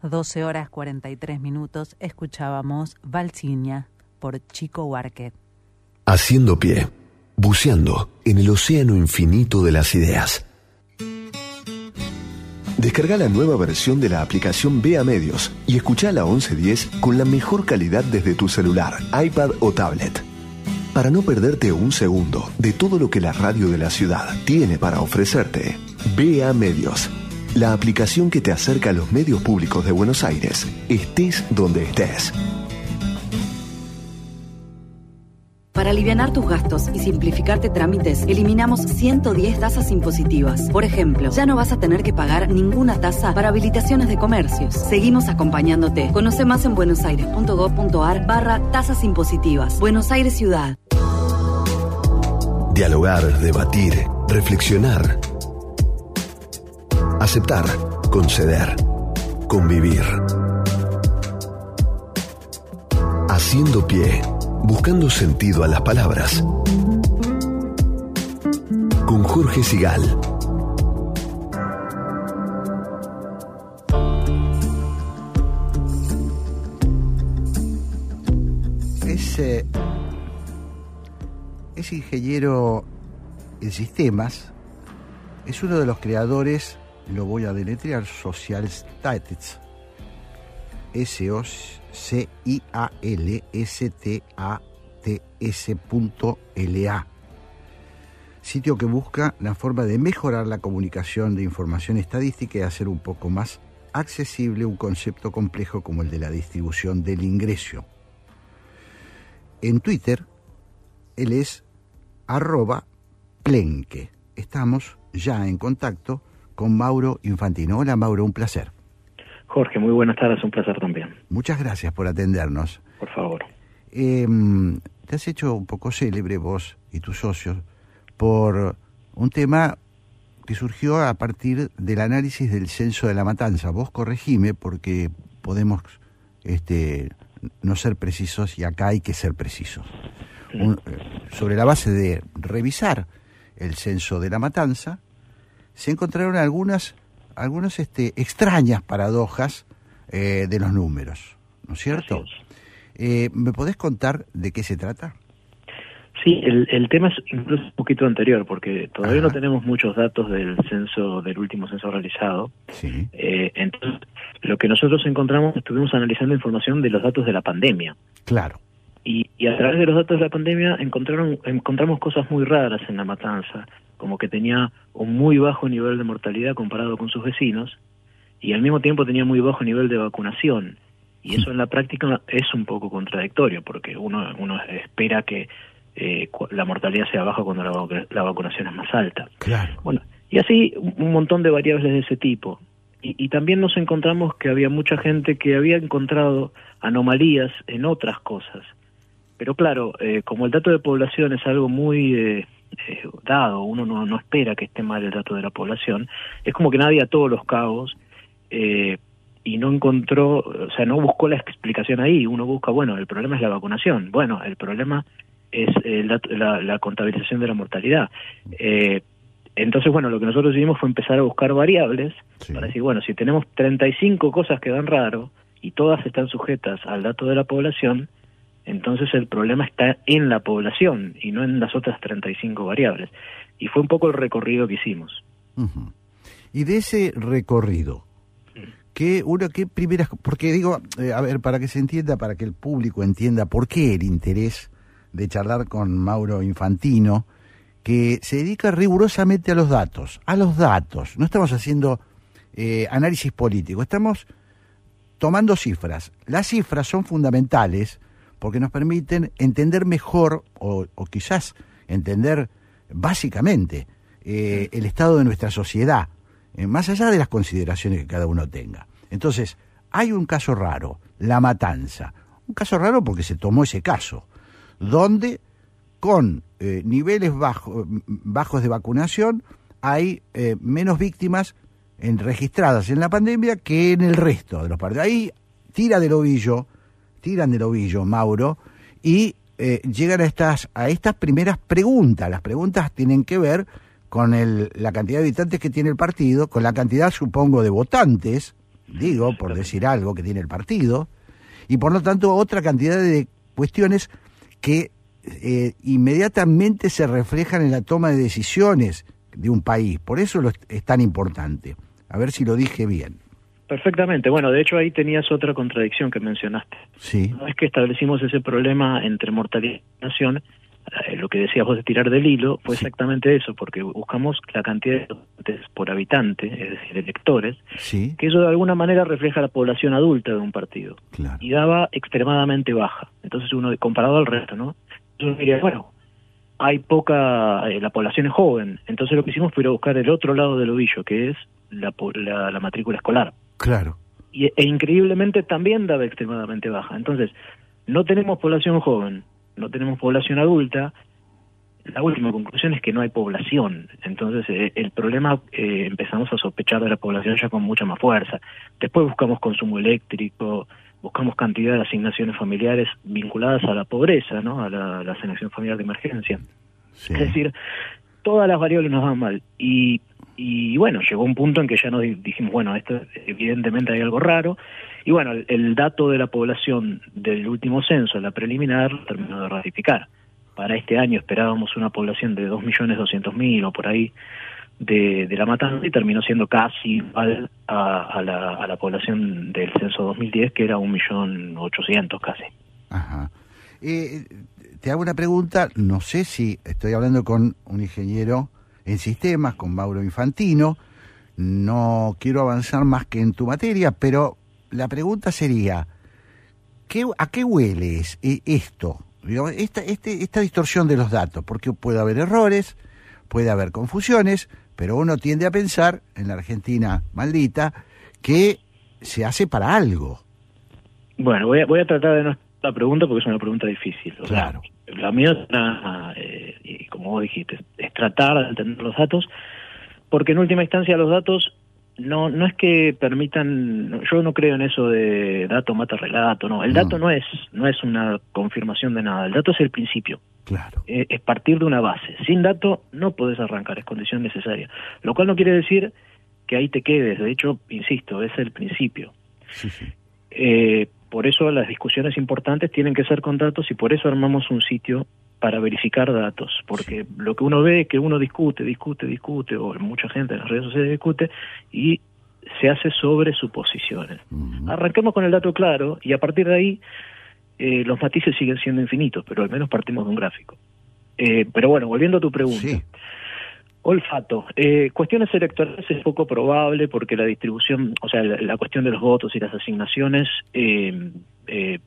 12 horas 43 minutos escuchábamos Valsiña por Chico Huarque. Haciendo pie, buceando en el océano infinito de las ideas. Descarga la nueva versión de la aplicación Vea Medios y escucha la 1110 con la mejor calidad desde tu celular, iPad o tablet. Para no perderte un segundo de todo lo que la radio de la ciudad tiene para ofrecerte, Vea Medios, la aplicación que te acerca a los medios públicos de Buenos Aires, estés donde estés. Para aliviar tus gastos y simplificarte trámites, eliminamos 110 tasas impositivas. Por ejemplo, ya no vas a tener que pagar ninguna tasa para habilitaciones de comercios. Seguimos acompañándote. Conoce más en buenosaires.gov.ar barra tasas impositivas. Buenos Aires Ciudad. Dialogar, debatir, reflexionar. Aceptar, conceder, convivir. Haciendo pie, buscando sentido a las palabras. Con Jorge Sigal. Es, eh, es ingeniero en sistemas, es uno de los creadores, lo voy a deletrear, Social Status, S-O-C-I-A-L-S-T-A-T-S.L-A, sitio que busca la forma de mejorar la comunicación de información estadística y hacer un poco más accesible un concepto complejo como el de la distribución del ingreso. En Twitter, él es arroba plenque. Estamos ya en contacto con Mauro Infantino. Hola Mauro, un placer. Jorge, muy buenas tardes, un placer también. Muchas gracias por atendernos. Por favor. Eh, te has hecho un poco célebre vos y tus socios por un tema que surgió a partir del análisis del censo de la matanza. Vos corregime porque podemos este, no ser precisos y acá hay que ser precisos. Un, sobre la base de revisar el censo de la matanza, se encontraron algunas, algunas este, extrañas paradojas eh, de los números, ¿no es cierto? Eh, ¿Me podés contar de qué se trata? Sí, el, el tema es incluso un poquito anterior, porque todavía no tenemos muchos datos del censo, del último censo realizado. Sí. Eh, entonces, lo que nosotros encontramos, estuvimos analizando información de los datos de la pandemia. Claro. Y, y a través de los datos de la pandemia encontraron, encontramos cosas muy raras en la matanza, como que tenía un muy bajo nivel de mortalidad comparado con sus vecinos, y al mismo tiempo tenía muy bajo nivel de vacunación. Y eso en la práctica es un poco contradictorio, porque uno, uno espera que eh, la mortalidad sea baja cuando la, la, vacunación es más alta. Claro. Bueno, y así un montón de variables de ese tipo. Y, y, también nos encontramos que había mucha gente que había encontrado anomalías en otras cosas. Pero claro, eh, como el dato de población es algo muy eh, eh, dado, uno no, no espera que esté mal el dato de la población, es como que nadie a todos los cabos y no encontró, o sea, no buscó la explicación ahí. Uno busca, bueno, el problema es la vacunación. Bueno, el problema es eh, la, la, la, contabilización de la mortalidad. Eh, entonces, bueno, lo que nosotros hicimos fue empezar a buscar variables sí. para decir, bueno, si tenemos 35 cosas que dan raro y todas están sujetas al dato de la población, entonces el problema está en la población y no en las otras 35 variables. Y fue un poco el recorrido que hicimos. Y de ese recorrido, ¿qué, una, qué primeras, porque digo, eh, a ver, para que se entienda, para que el público entienda por qué el interés de charlar con Mauro Infantino, que se dedica rigurosamente a los datos, a los datos. No estamos haciendo eh, análisis político, estamos tomando cifras. Las cifras son fundamentales porque nos permiten entender mejor, o, o quizás entender básicamente, eh, el estado de nuestra sociedad, eh, más allá de las consideraciones que cada uno tenga. Entonces, hay un caso raro, la matanza. Un caso raro porque se tomó ese caso donde con eh, niveles bajo, bajos de vacunación hay menos víctimas en, registradas en la pandemia que en el resto de los partidos. Ahí tira del ovillo, tiran del ovillo, Mauro, y eh, llegan a estas, a estas primeras preguntas. Las preguntas tienen que ver con el, la cantidad de habitantes que tiene el partido, con la cantidad, supongo, de votantes, digo, por decir algo que tiene el partido, y por lo tanto otra cantidad de cuestiones que eh, inmediatamente se reflejan en la toma de decisiones de un país. Por eso lo, es tan importante. A ver si lo dije bien. Perfectamente. Bueno, de hecho ahí tenías otra contradicción que mencionaste. Sí. No es que establecimos ese problema entre mortalidad y nación, eh, lo que decías vos de tirar del hilo fue exactamente eso, porque buscamos la cantidad de votantes por habitante, es decir, electores, Sí. que eso de alguna manera refleja la población adulta de un partido. Claro. Y daba extremadamente baja. Entonces uno, comparado al resto, ¿no? Entonces uno diría, bueno, hay poca, eh, la población es joven. Entonces lo que hicimos fue ir a buscar el otro lado del ovillo, que es la, la, la matrícula escolar. Claro. Y, e increíblemente también daba extremadamente baja. Entonces, no tenemos población joven, no tenemos población adulta. La última conclusión es que no hay población. Entonces, eh, el problema eh, empezamos a sospechar de la población ya con mucha más fuerza. Después buscamos consumo eléctrico, buscamos cantidad de asignaciones familiares vinculadas a la pobreza, ¿no? A la, la asignación familiar de emergencia. Sí. Es decir, todas las variables nos van mal. Y, y bueno, llegó un punto en que ya nos di- dijimos, bueno, esto evidentemente hay algo raro. Y bueno, el, el dato de la población del último censo, la preliminar, terminó de ratificar. Para este año esperábamos una población de 2.200.000 o por ahí de, de la matanza y terminó siendo casi igual a, a la, a la población del censo 2010, que era 1.800.000 casi. Ajá. Eh, te hago una pregunta, no sé si estoy hablando con un ingeniero en sistemas, con Mauro Infantino, no quiero avanzar más que en tu materia, pero la pregunta sería, ¿qué, ¿a qué huele es- eh, esto? Esta, este, esta distorsión de los datos, porque puede haber errores, puede haber confusiones, pero uno tiende a pensar, en la Argentina maldita, que se hace para algo. Bueno, voy a, voy a tratar de no la pregunta porque es una pregunta difícil. O sea, La mía es una, eh, y como vos dijiste, es tratar de entender los datos, porque en última instancia los datos no no es que permitan, yo no creo en eso de dato mata relato, no, el dato no es no es una confirmación de nada, el dato es el principio. Claro. Eh, es partir de una base. Sin dato no podés arrancar, es condición necesaria. Lo cual no quiere decir que ahí te quedes, de hecho, insisto, es el principio. Sí, sí. Eh, por eso las discusiones importantes tienen que ser con datos y por eso armamos un sitio para verificar datos, porque lo que uno ve es que uno discute, discute, discute, o mucha gente en las redes sociales discute, y se hace sobre suposiciones. Arranquemos con el dato claro y a partir de ahí eh, los matices siguen siendo infinitos, pero al menos partimos de un gráfico. Eh, pero bueno, volviendo a tu pregunta. Olfato. Eh, cuestiones electorales es poco probable porque la distribución, o sea, la, la cuestión de los votos y las asignaciones eh, eh,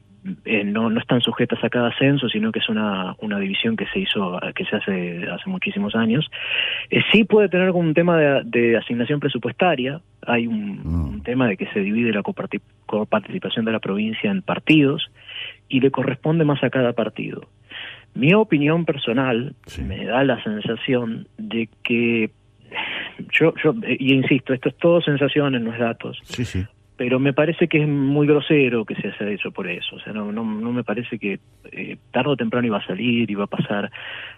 eh, no, no están sujetas a cada censo, sino que es una, una división que se hizo, que se hace hace muchísimos años. Eh, sí puede tener algún tema de, de asignación presupuestaria. Hay un, un tema de que se divide la coparti- coparticipación de la provincia en partidos y le corresponde más a cada partido. Mi opinión personal me da la sensación de que yo, yo eh, y insisto, esto es todo sensaciones, no es datos, Sí, sí. pero me parece que es muy grosero que se haya hecho por eso. O sea, no, no, no me parece que eh, tarde o temprano iba a salir, iba a pasar.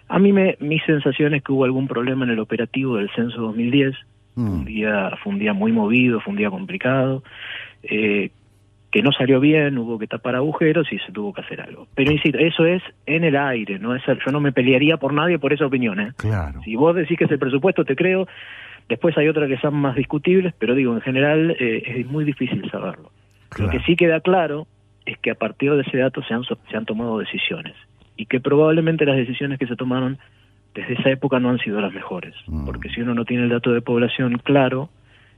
A mí me, mi sensación es que hubo algún problema en el operativo del censo 2010. Un día, fue un día muy movido, fue un día complicado. Eh, que no salió bien, hubo que tapar agujeros y se tuvo que hacer algo. Pero insisto, eso es en el aire, no es yo no me pelearía por nadie por esa opinión. ¿eh? Claro. Si vos decís que es el presupuesto, te creo. Después hay otras que son más discutibles, pero digo, en general eh, es muy difícil saberlo. Lo que sí queda claro es que a partir de ese dato se han, so- se han tomado decisiones y que probablemente las decisiones que se tomaron desde esa época no han sido las mejores. Porque si uno no tiene el dato de población claro,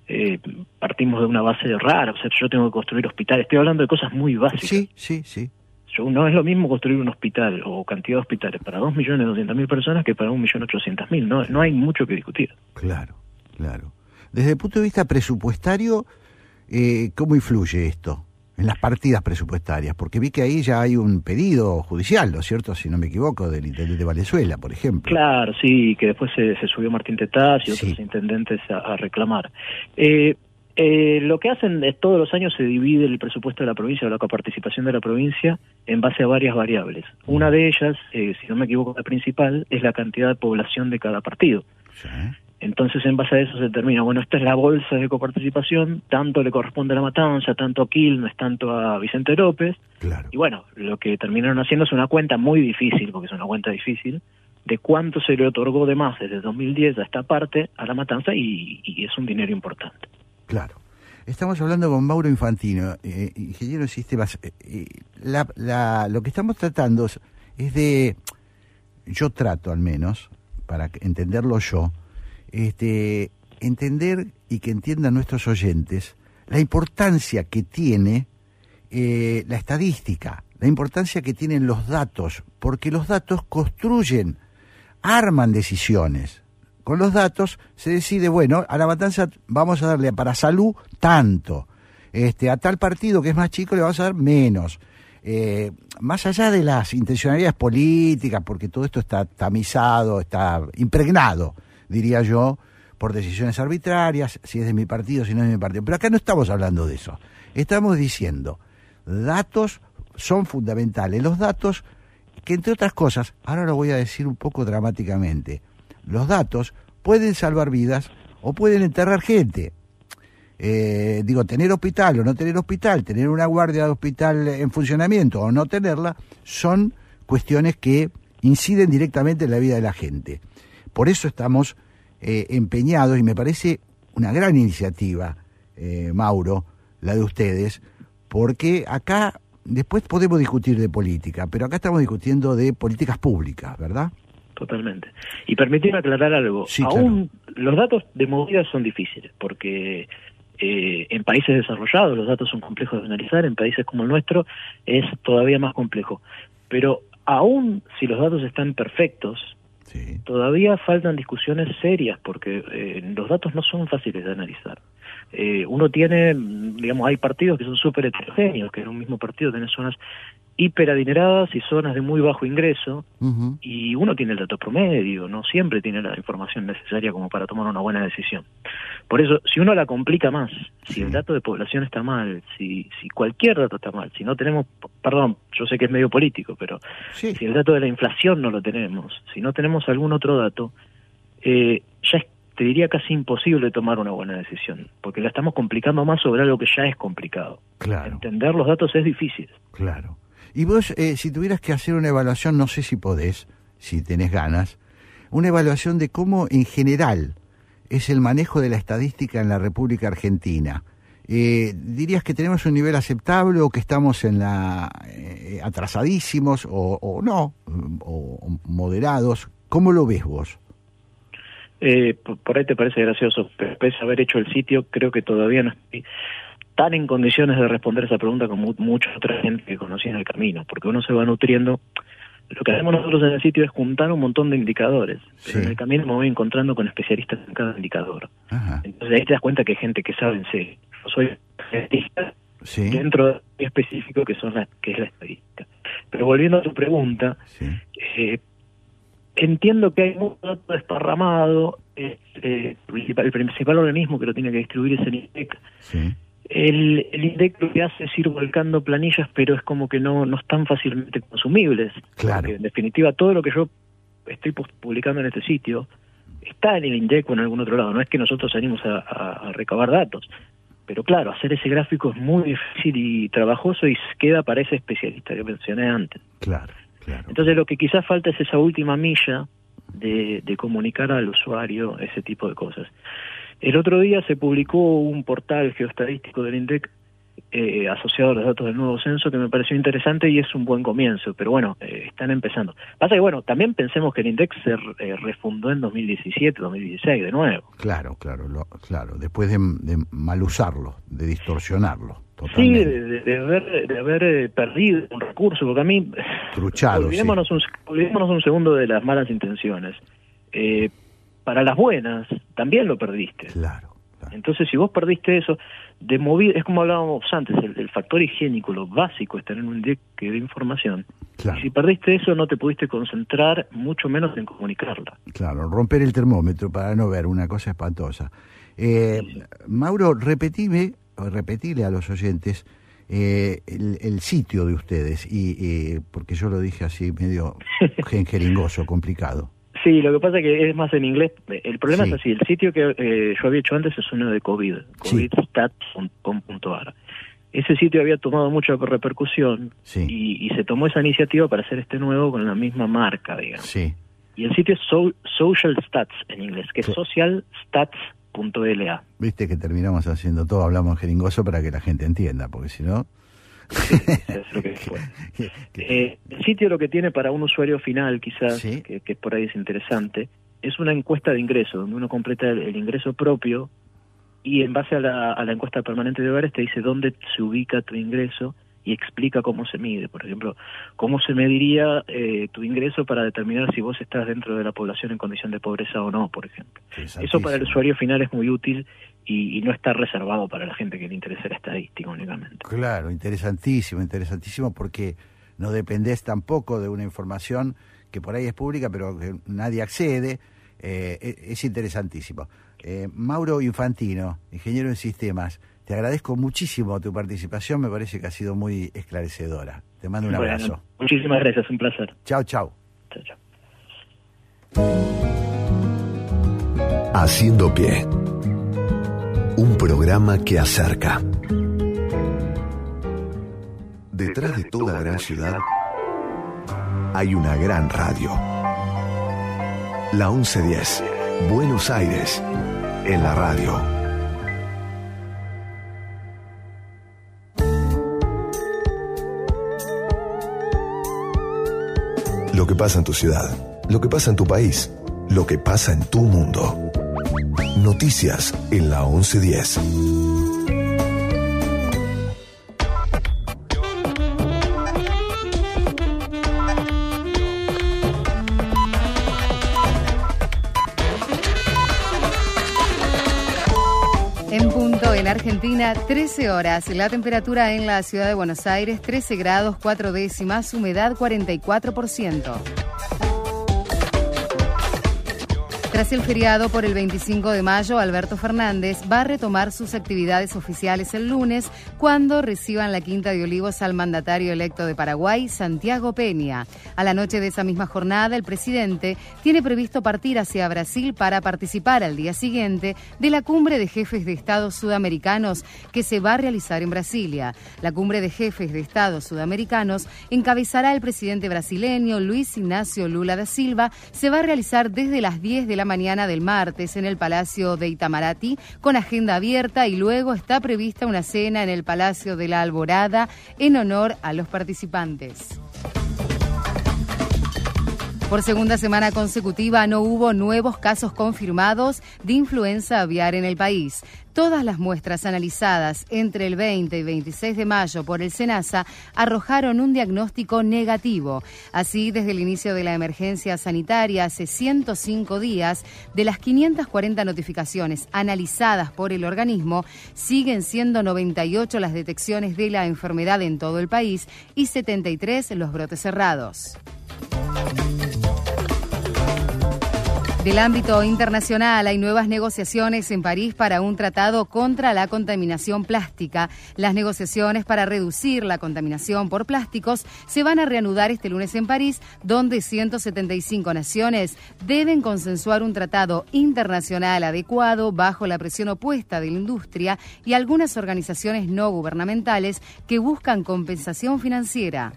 eh, partimos de una base rara. O sea, yo tengo que construir hospitales. Estoy hablando de cosas muy básicas. Sí, sí, sí. Yo, no es lo mismo construir un hospital o cantidad de hospitales para 2.200.000 personas que para 1.800.000. No, no hay mucho que discutir. Claro, claro. Desde el punto de vista presupuestario, eh, ¿cómo influye esto en las partidas presupuestarias? Porque vi que ahí ya hay un pedido judicial, ¿no es cierto? Si no me equivoco, del intendente de Valenzuela, por ejemplo. Claro, sí, que después se, se subió Martín Tetaz y otros intendentes a, a reclamar. Eh, eh, lo que hacen es todos los años se divide el presupuesto de la provincia o la coparticipación de la provincia en base a varias variables. Una de ellas, eh, si no me equivoco, la principal, es la cantidad de población de cada partido. Entonces, en base a eso se determina, bueno, esta es la bolsa de coparticipación, tanto le corresponde a La Matanza, tanto a Quilmes, tanto a Vicente López. Y bueno, lo que terminaron haciendo es una cuenta muy difícil, porque es una cuenta difícil, de cuánto se le otorgó de más desde 2010 a esta parte a La Matanza y, y es un dinero importante. Claro. Estamos hablando con Mauro Infantino, eh, ingeniero de sistemas. Eh, eh, la, la, lo que estamos tratando es de, yo trato al menos, para entenderlo yo, este, entender y que entiendan nuestros oyentes la importancia que tiene eh, la estadística, la importancia que tienen los datos, porque los datos construyen, arman decisiones. Con los datos se decide, bueno, a la matanza vamos a darle para salud tanto, este, a tal partido que es más chico le vamos a dar menos. Eh, más allá de las intencionalidades políticas, porque todo esto está tamizado, está impregnado diría yo, por decisiones arbitrarias, si es de mi partido, si no es de mi partido. Pero acá no estamos hablando de eso. Estamos diciendo, datos son fundamentales. Los datos, que entre otras cosas, ahora lo voy a decir un poco dramáticamente, los datos pueden salvar vidas o pueden enterrar gente. Eh, digo, tener hospital o no tener hospital, tener una guardia de hospital en funcionamiento o no tenerla, son cuestiones que inciden directamente en la vida de la gente. Por eso estamos eh, empeñados y me parece una gran iniciativa, eh, Mauro, la de ustedes, porque acá después podemos discutir de política, pero acá estamos discutiendo de políticas públicas, ¿verdad? Totalmente. Y permitirme aclarar algo. Aún los datos de movida son difíciles, porque eh, en países desarrollados los datos son complejos de analizar, en países como el nuestro es todavía más complejo. Pero aún si los datos están perfectos, Todavía faltan discusiones serias porque eh, los datos no son fáciles de analizar. Eh, uno tiene, digamos, hay partidos que son súper heterogéneos, que en un mismo partido tenés zonas hiperadineradas y zonas de muy bajo ingreso, y uno tiene el dato promedio, no siempre tiene la información necesaria como para tomar una buena decisión. Por eso, si uno la complica más, si el dato de población está mal, si, si cualquier dato está mal, si no tenemos, perdón, yo sé que es medio político, pero si el dato de la inflación no lo tenemos, si no tenemos algún otro dato, eh, ya te diría casi imposible tomar una buena decisión, porque la estamos complicando más sobre algo que ya es complicado. Claro. Entender los datos es difícil. Claro. Y vos, eh, si tuvieras que hacer una evaluación, no sé si podés, si tenés ganas, una evaluación de cómo en general es el manejo de la estadística en la República Argentina. Eh, ¿Dirías que tenemos un nivel aceptable o que estamos en la eh, atrasadísimos o, no, o, moderados? ¿Cómo lo ves vos? por ahí te parece gracioso, pero pese a haber hecho el sitio, creo que todavía no estoy tan en condiciones de responder esa pregunta como mucha otra gente que conocí en el camino, porque uno se va nutriendo. Lo que hacemos nosotros en el sitio es juntar un montón de indicadores. en el camino me voy encontrando con especialistas en cada indicador. Entonces ahí te das cuenta que hay gente que sabe en serio. Yo soy especialista dentro de específico que son las que es la estadística. Pero volviendo a tu pregunta, eh, entiendo que hay mucho dato desparramado. Eh, el principal organismo que lo tiene que distribuir es el INDEC. El, el INDEC lo que hace es ir volcando planillas, pero es como que no, no están fácilmente consumibles. Claro. en definitiva, todo lo que yo estoy publicando en este sitio está en el INDEC o en algún otro lado. No es que nosotros salimos a, recabar datos. Pero claro, hacer ese gráfico es muy difícil y trabajoso y queda para ese especialista que mencioné antes. Claro, claro. Entonces lo que quizás falta es esa última milla de, de comunicar al usuario ese tipo de cosas. El otro día se publicó un portal geoestadístico del INDEC eh, asociado a los datos del nuevo censo que me pareció interesante y es un buen comienzo, pero bueno, eh, están empezando. Pasa que bueno, también pensemos que el INDEC se eh, refundó en 2017, 2016 de nuevo. Claro, claro, claro, después de, mal usarlo, de distorsionarlo. Sí, de, haber, de haber perdido un recurso, porque a mí... Truchado, olvidémonos, un, olvidémonos un segundo de las malas intenciones. Eh, para las buenas también lo perdiste. Claro. Entonces, si vos perdiste eso, de mover, es como hablábamos antes, el, factor higiénico, lo básico es tener un que de información. Y si perdiste eso, no te pudiste concentrar, mucho menos en comunicarla. Claro, romper el termómetro para no ver una cosa espantosa. Eh, Mauro, repetime, repetile a los oyentes eh, el, sitio de ustedes, y porque yo lo dije así medio jeringoso, complicado. Sí, lo que pasa es que es más en inglés. El problema Sí. es así, el sitio que eh, yo había hecho antes es uno de COVID, covidstats.com.ar. Ese sitio había tomado mucha repercusión y, y se tomó esa iniciativa para hacer este nuevo con la misma marca, digamos. Sí. Y el sitio es so- Social Stats en inglés, que es socialstats.la. Viste que terminamos haciendo todo, hablamos en jeringoso para que la gente entienda, porque si no... Es lo que fue. Eh, el sitio lo que tiene para un usuario final, quizás, que, que por ahí es interesante, es una encuesta de ingreso, donde uno completa el, el ingreso propio y en base a la, a la encuesta permanente de hogares te dice dónde se ubica tu ingreso y explica cómo se mide. Por ejemplo, cómo se mediría eh, tu ingreso para determinar si vos estás dentro de la población en condición de pobreza o no, por ejemplo. Eso para el usuario final es muy útil y, y no está reservado para la gente que le interesa la estadística únicamente. Claro, interesantísimo, interesantísimo, porque no dependés tampoco de una información que por ahí es pública, pero que nadie accede. Eh, e- es interesantísimo. Eh, Mauro Infantino, ingeniero en sistemas, te agradezco muchísimo tu participación, me parece que ha sido muy esclarecedora. Te mando un Bueno, abrazo. muchísimas gracias, un placer. Chao, chao. Chao, chao. Haciendo pie. Un programa que acerca. Detrás de toda gran ciudad hay una gran radio. La 1110, Buenos Aires, en la radio. Lo que pasa en tu ciudad, lo que pasa en tu país, lo que pasa en tu mundo. Noticias en la 1110. En punto en Argentina, 13 horas. La temperatura en la ciudad de Buenos Aires, 13 grados 4 décimas, humedad 44%. Tras el feriado por el 25 de mayo, Alberto Fernández va a retomar sus actividades oficiales el lunes cuando reciban la Quinta de Olivos al mandatario electo de Paraguay, Santiago Peña. A la noche de esa misma jornada, el presidente tiene previsto partir hacia Brasil para participar al día siguiente de la cumbre de jefes de Estados sudamericanos que se va a realizar en Brasilia. La cumbre de jefes de Estados sudamericanos encabezará el presidente brasileño Luis Ignacio Lula da Silva. Se va a realizar desde las 10 de la mañana del martes en el Palacio de Itamaraty con agenda abierta y luego está prevista una cena en el Palacio de la Alborada en honor a los participantes. Por segunda semana consecutiva no hubo nuevos casos confirmados de influenza aviar en el país. Todas las muestras analizadas entre el 20 y 26 de mayo por el SENASA arrojaron un diagnóstico negativo. Así, desde el inicio de la emergencia sanitaria hace 105 días, de las 540 notificaciones analizadas por el organismo, siguen siendo 98 las detecciones de la enfermedad en todo el país y 73 los brotes cerrados. Del ámbito internacional hay nuevas negociaciones en París para un tratado contra la contaminación plástica. Las negociaciones para reducir la contaminación por plásticos se van a reanudar este lunes en París, donde 175 naciones deben consensuar un tratado internacional adecuado bajo la presión opuesta de la industria y algunas organizaciones no gubernamentales que buscan compensación financiera.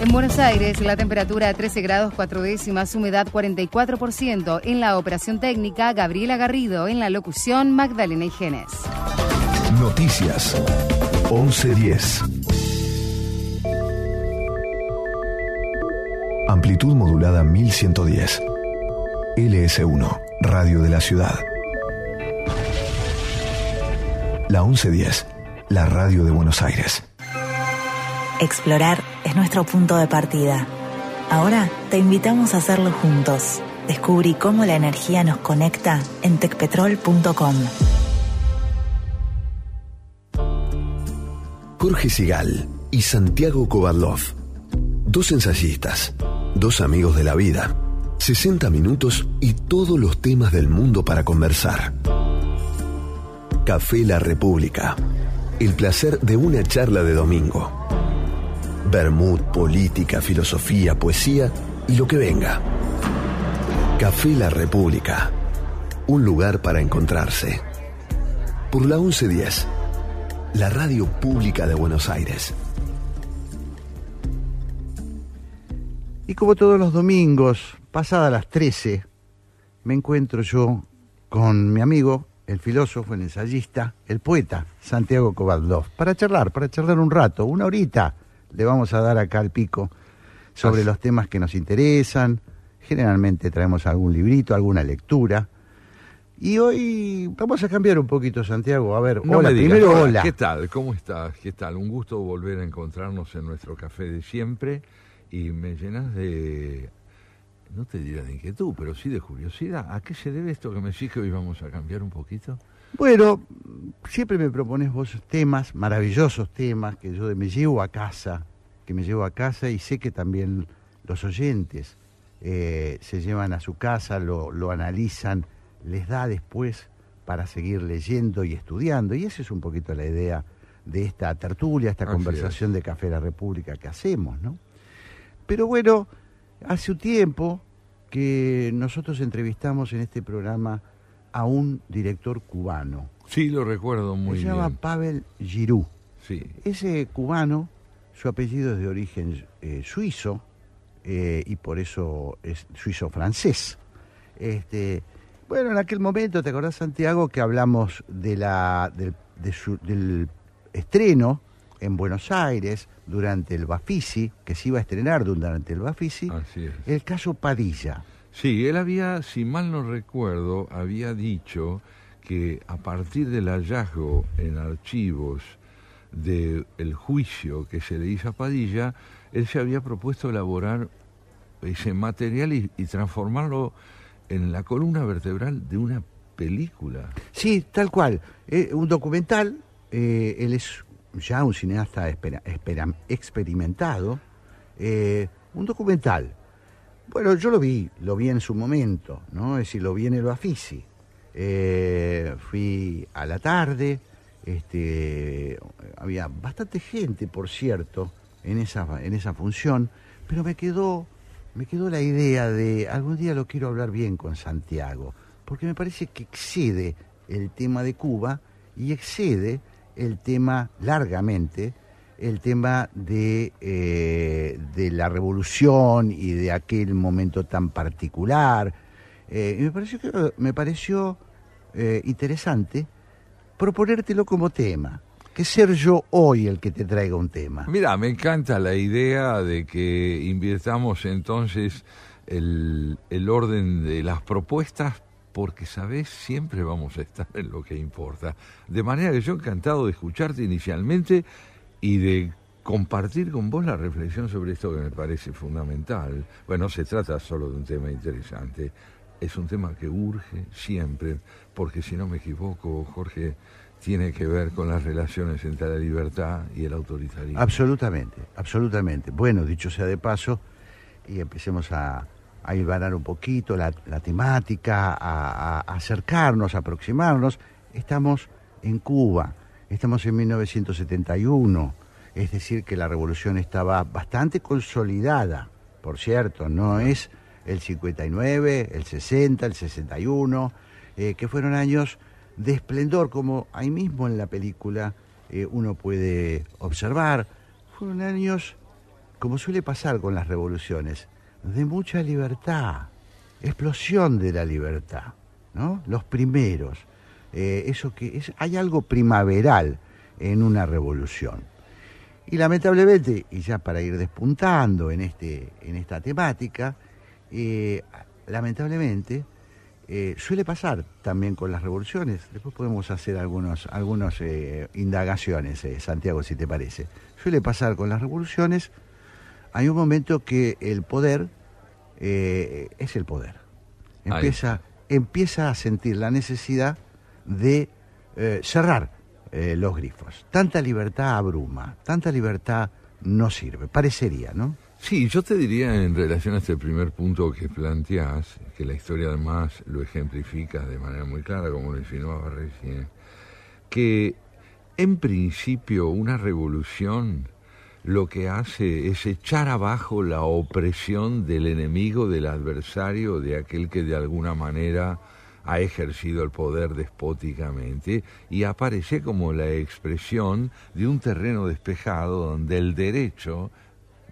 En Buenos Aires, la temperatura 13 grados 4 décimas, humedad 44%. En la operación técnica, Gabriela Garrido. En la locución, Magdalena Igenes. Noticias 1110. Amplitud modulada 1110. LS1, Radio de la Ciudad. La 1110, la radio de Buenos Aires. Explorar es nuestro punto de partida. Ahora te invitamos a hacerlo juntos. Descubrí cómo la energía nos conecta en tecpetrol.com. Jorge Sigal y Santiago Kovadlov. Dos ensayistas, dos amigos de la vida. 60 minutos y todos los temas del mundo para conversar. Café La República. El placer de una charla de domingo. Bermud, política, filosofía, poesía y lo que venga. Café La República. Un lugar para encontrarse. Por la 1110. La radio pública de Buenos Aires. Y como todos los domingos, pasada las 13, me encuentro yo con mi amigo, el filósofo, el ensayista, el poeta, Santiago Kovaldov, para charlar, para charlar un rato, una horita le vamos a dar acá al pico sobre los temas que nos interesan. Generalmente traemos algún librito, alguna lectura. Y hoy vamos a cambiar un poquito, Santiago. A ver, No hola, digas, primero hola, hola. ¿Qué tal? ¿Cómo estás? ¿Qué tal? Un gusto volver a encontrarnos en nuestro café de siempre y me llenas de, no te diré de inquietud, pero sí de curiosidad. ¿A qué se debe esto que me decís que hoy vamos a cambiar un poquito? Bueno, siempre me propones vos temas, maravillosos temas, que yo me llevo a casa, que me llevo a casa y sé que también los oyentes eh, se llevan a su casa, lo, lo analizan, les da después para seguir leyendo y estudiando. Y esa es un poquito la idea de esta tertulia, esta Así conversación de Café La República que hacemos, ¿no? Pero bueno, hace un tiempo que nosotros entrevistamos en este programa a un director cubano. Sí, lo recuerdo muy Se llama bien. Pavel Giroux. Sí. Ese cubano, su apellido es de origen eh, suizo eh, y por eso es suizo-francés. Este, bueno, en aquel momento, ¿te acordás, Santiago, que hablamos de la, del, de su- del estreno en Buenos Aires durante el Bafisi, que se iba a estrenar durante el Bafisi, Así es. el caso Padilla. Sí, él había, si mal no recuerdo, había dicho que a partir del hallazgo en archivos del juicio que se le hizo a Padilla, él se había propuesto elaborar ese material y, transformarlo en la columna vertebral de una película. Sí, tal cual. Eh, un documental, eh, él es ya un cineasta espera- espera- experimentado. eh, un documental. Bueno, yo lo vi, lo vi en su momento, ¿no? Es decir, lo vi en el Bafisi. Eh, fui a la tarde, este, había bastante gente, por cierto, en esa, en esa función, pero me quedó, me quedó la idea de algún día lo quiero hablar bien con Santiago, porque me parece que excede el tema de Cuba y excede el tema largamente, el tema de, eh, de la revolución y de aquel momento tan particular. Eh, y me pareció, que, me pareció eh, interesante proponértelo como tema, que ser yo hoy el que te traiga un tema. Mira, me encanta la idea de que invirtamos entonces el, el orden de las propuestas porque, sabes, siempre vamos a estar en lo que importa. De manera que yo encantado de escucharte inicialmente y de compartir con vos la reflexión sobre esto que me parece fundamental. Bueno, no se trata solo de un tema interesante, es un tema que urge siempre, porque si no me equivoco, Jorge, tiene que ver con las relaciones entre la libertad y el autoritarismo. Absolutamente, absolutamente. Bueno, dicho sea de paso, y empecemos a, a un poquito la, la temática, a, a acercarnos, a aproximarnos. Estamos en Cuba, estamos en 1971, es decir, que la revolución estaba bastante consolidada, por cierto, no es el 59, el 60, el 61, eh, que fueron años de esplendor, como ahí mismo en la película eh, uno puede observar. Fueron años, como suele pasar con las revoluciones, de mucha libertad, explosión de la libertad, ¿no? Los primeros. Eh, eso que es, hay algo primaveral en una revolución. Y lamentablemente, y ya para ir despuntando en, este, en esta temática, eh, lamentablemente eh, suele pasar también con las revoluciones. Después podemos hacer algunos, algunos eh, indagaciones, Santiago, si te parece. Suele pasar con las revoluciones. Hay un momento que el poder es el poder. Empieza, empieza a sentir la necesidad de eh, cerrar eh, los grifos. Tanta libertad abruma, tanta libertad no sirve, parecería, ¿no? Sí, yo te diría en relación a este primer punto que planteás, que la historia además lo ejemplifica de manera muy clara, como lo insinuaba recién, que en principio una revolución lo que hace es echar abajo la opresión del enemigo, del adversario, de aquel que de alguna manera ha ejercido el poder despóticamente y aparece como la expresión de un terreno despejado donde el derecho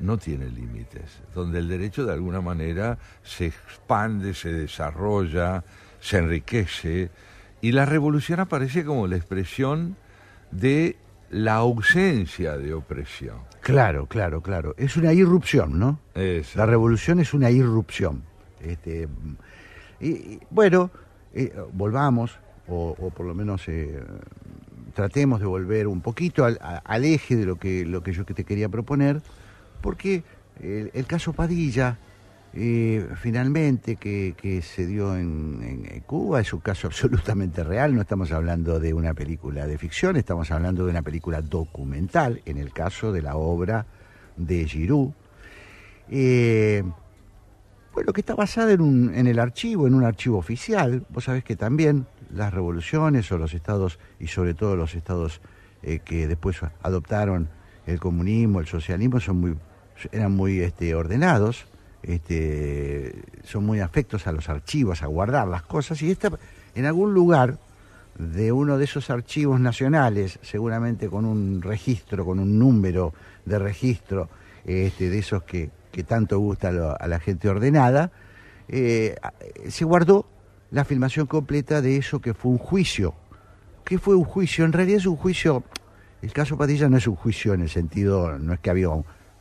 no tiene límites, donde el derecho de alguna manera se expande, se desarrolla, se enriquece y la revolución aparece como la expresión de la ausencia de opresión. Claro, claro, claro. Es una irrupción, ¿no? Eso. La revolución es una irrupción. Este, y, y, bueno, eh, volvamos, o, por lo menos eh, tratemos de volver un poquito al, eje de lo que, lo que yo te quería proponer, porque el, caso Padilla, eh, finalmente, que, se dio en, Cuba, es un caso absolutamente real, no estamos hablando de una película de ficción, estamos hablando de una película documental, en el caso de la obra de Giroud. Eh, bueno, que está basada en, un, en el archivo, en un archivo oficial. Vos sabés que también las revoluciones o los estados, y sobre todo los estados eh, que después adoptaron el comunismo, el socialismo, son muy, eran muy este, ordenados este, son muy afectos a los archivos, a guardar las cosas, y esta, en algún lugar de uno de esos archivos nacionales, seguramente con un registro, con un número de registro, este, de esos que, que tanto gusta a, la gente ordenada, eh, se guardó la filmación completa de eso que fue un juicio. ¿Qué fue un juicio? En realidad es un juicio, el caso Padilla no es un juicio en el sentido, no es que había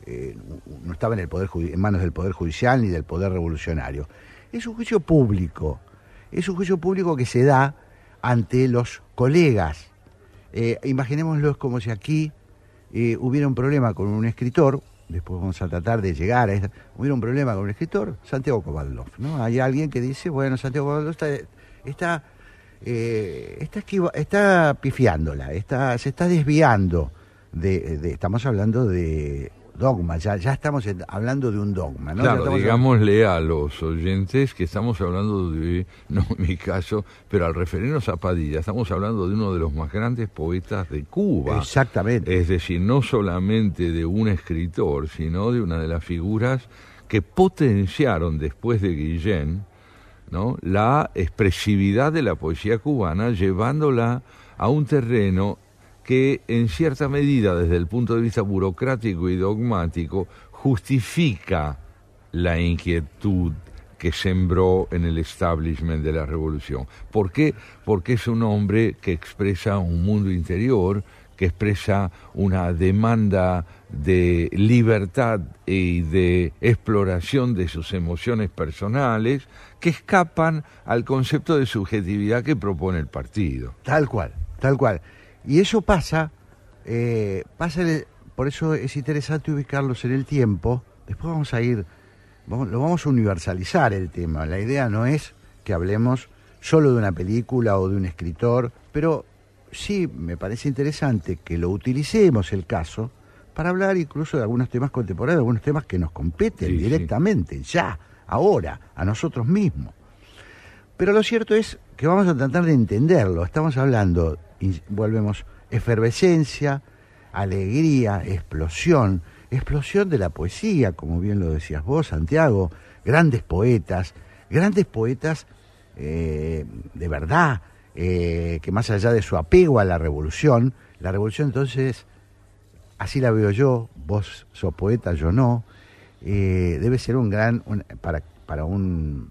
eh, no estaba en, el poder, en manos del Poder Judicial ni del Poder Revolucionario. Es un juicio público, es un juicio público que se da ante los colegas. Eh, imaginémoslo como si aquí eh, hubiera un problema con un escritor, después vamos a tratar de llegar a esta, hubiera un problema con un escritor, Santiago Kovadlov, ¿no? Hay alguien que dice, bueno, Santiago Kovadlov está, está, está, esquiva, está pifiándola, está, se está desviando de, de estamos hablando de dogma, ya, ya estamos hablando de un dogma. ¿no? Claro, digámosle a los oyentes que estamos hablando de, no en mi caso, pero al referirnos a Padilla, estamos hablando de uno de los más grandes poetas de Cuba. Exactamente. Es decir, no solamente de un escritor, sino de una de las figuras que potenciaron después de Guillén ¿no? la expresividad de la poesía cubana, llevándola a un terreno que en cierta medida desde el punto de vista burocrático y dogmático justifica la inquietud que sembró en el establishment de la revolución. ¿Por qué? Porque es un hombre que expresa un mundo interior, que expresa una demanda de libertad y de exploración de sus emociones personales que escapan al concepto de subjetividad que propone el partido. Tal cual, tal cual. Y eso pasa, eh, pasa el, por eso es interesante ubicarlos en el tiempo. Después vamos a ir, vamos, lo vamos a universalizar el tema. La idea no es que hablemos solo de una película o de un escritor, pero sí me parece interesante que lo utilicemos el caso para hablar incluso de algunos temas contemporáneos, algunos temas que nos competen sí, directamente, sí. ya, ahora, a nosotros mismos. Pero lo cierto es que vamos a tratar de entenderlo. Estamos hablando volvemos, efervescencia, alegría, explosión, explosión de la poesía, como bien lo decías vos, Santiago, grandes poetas, grandes poetas eh, de verdad, eh, que más allá de su apego a la revolución, la revolución entonces, así la veo yo, vos sos poeta, yo no, eh, debe ser un gran, para, para un,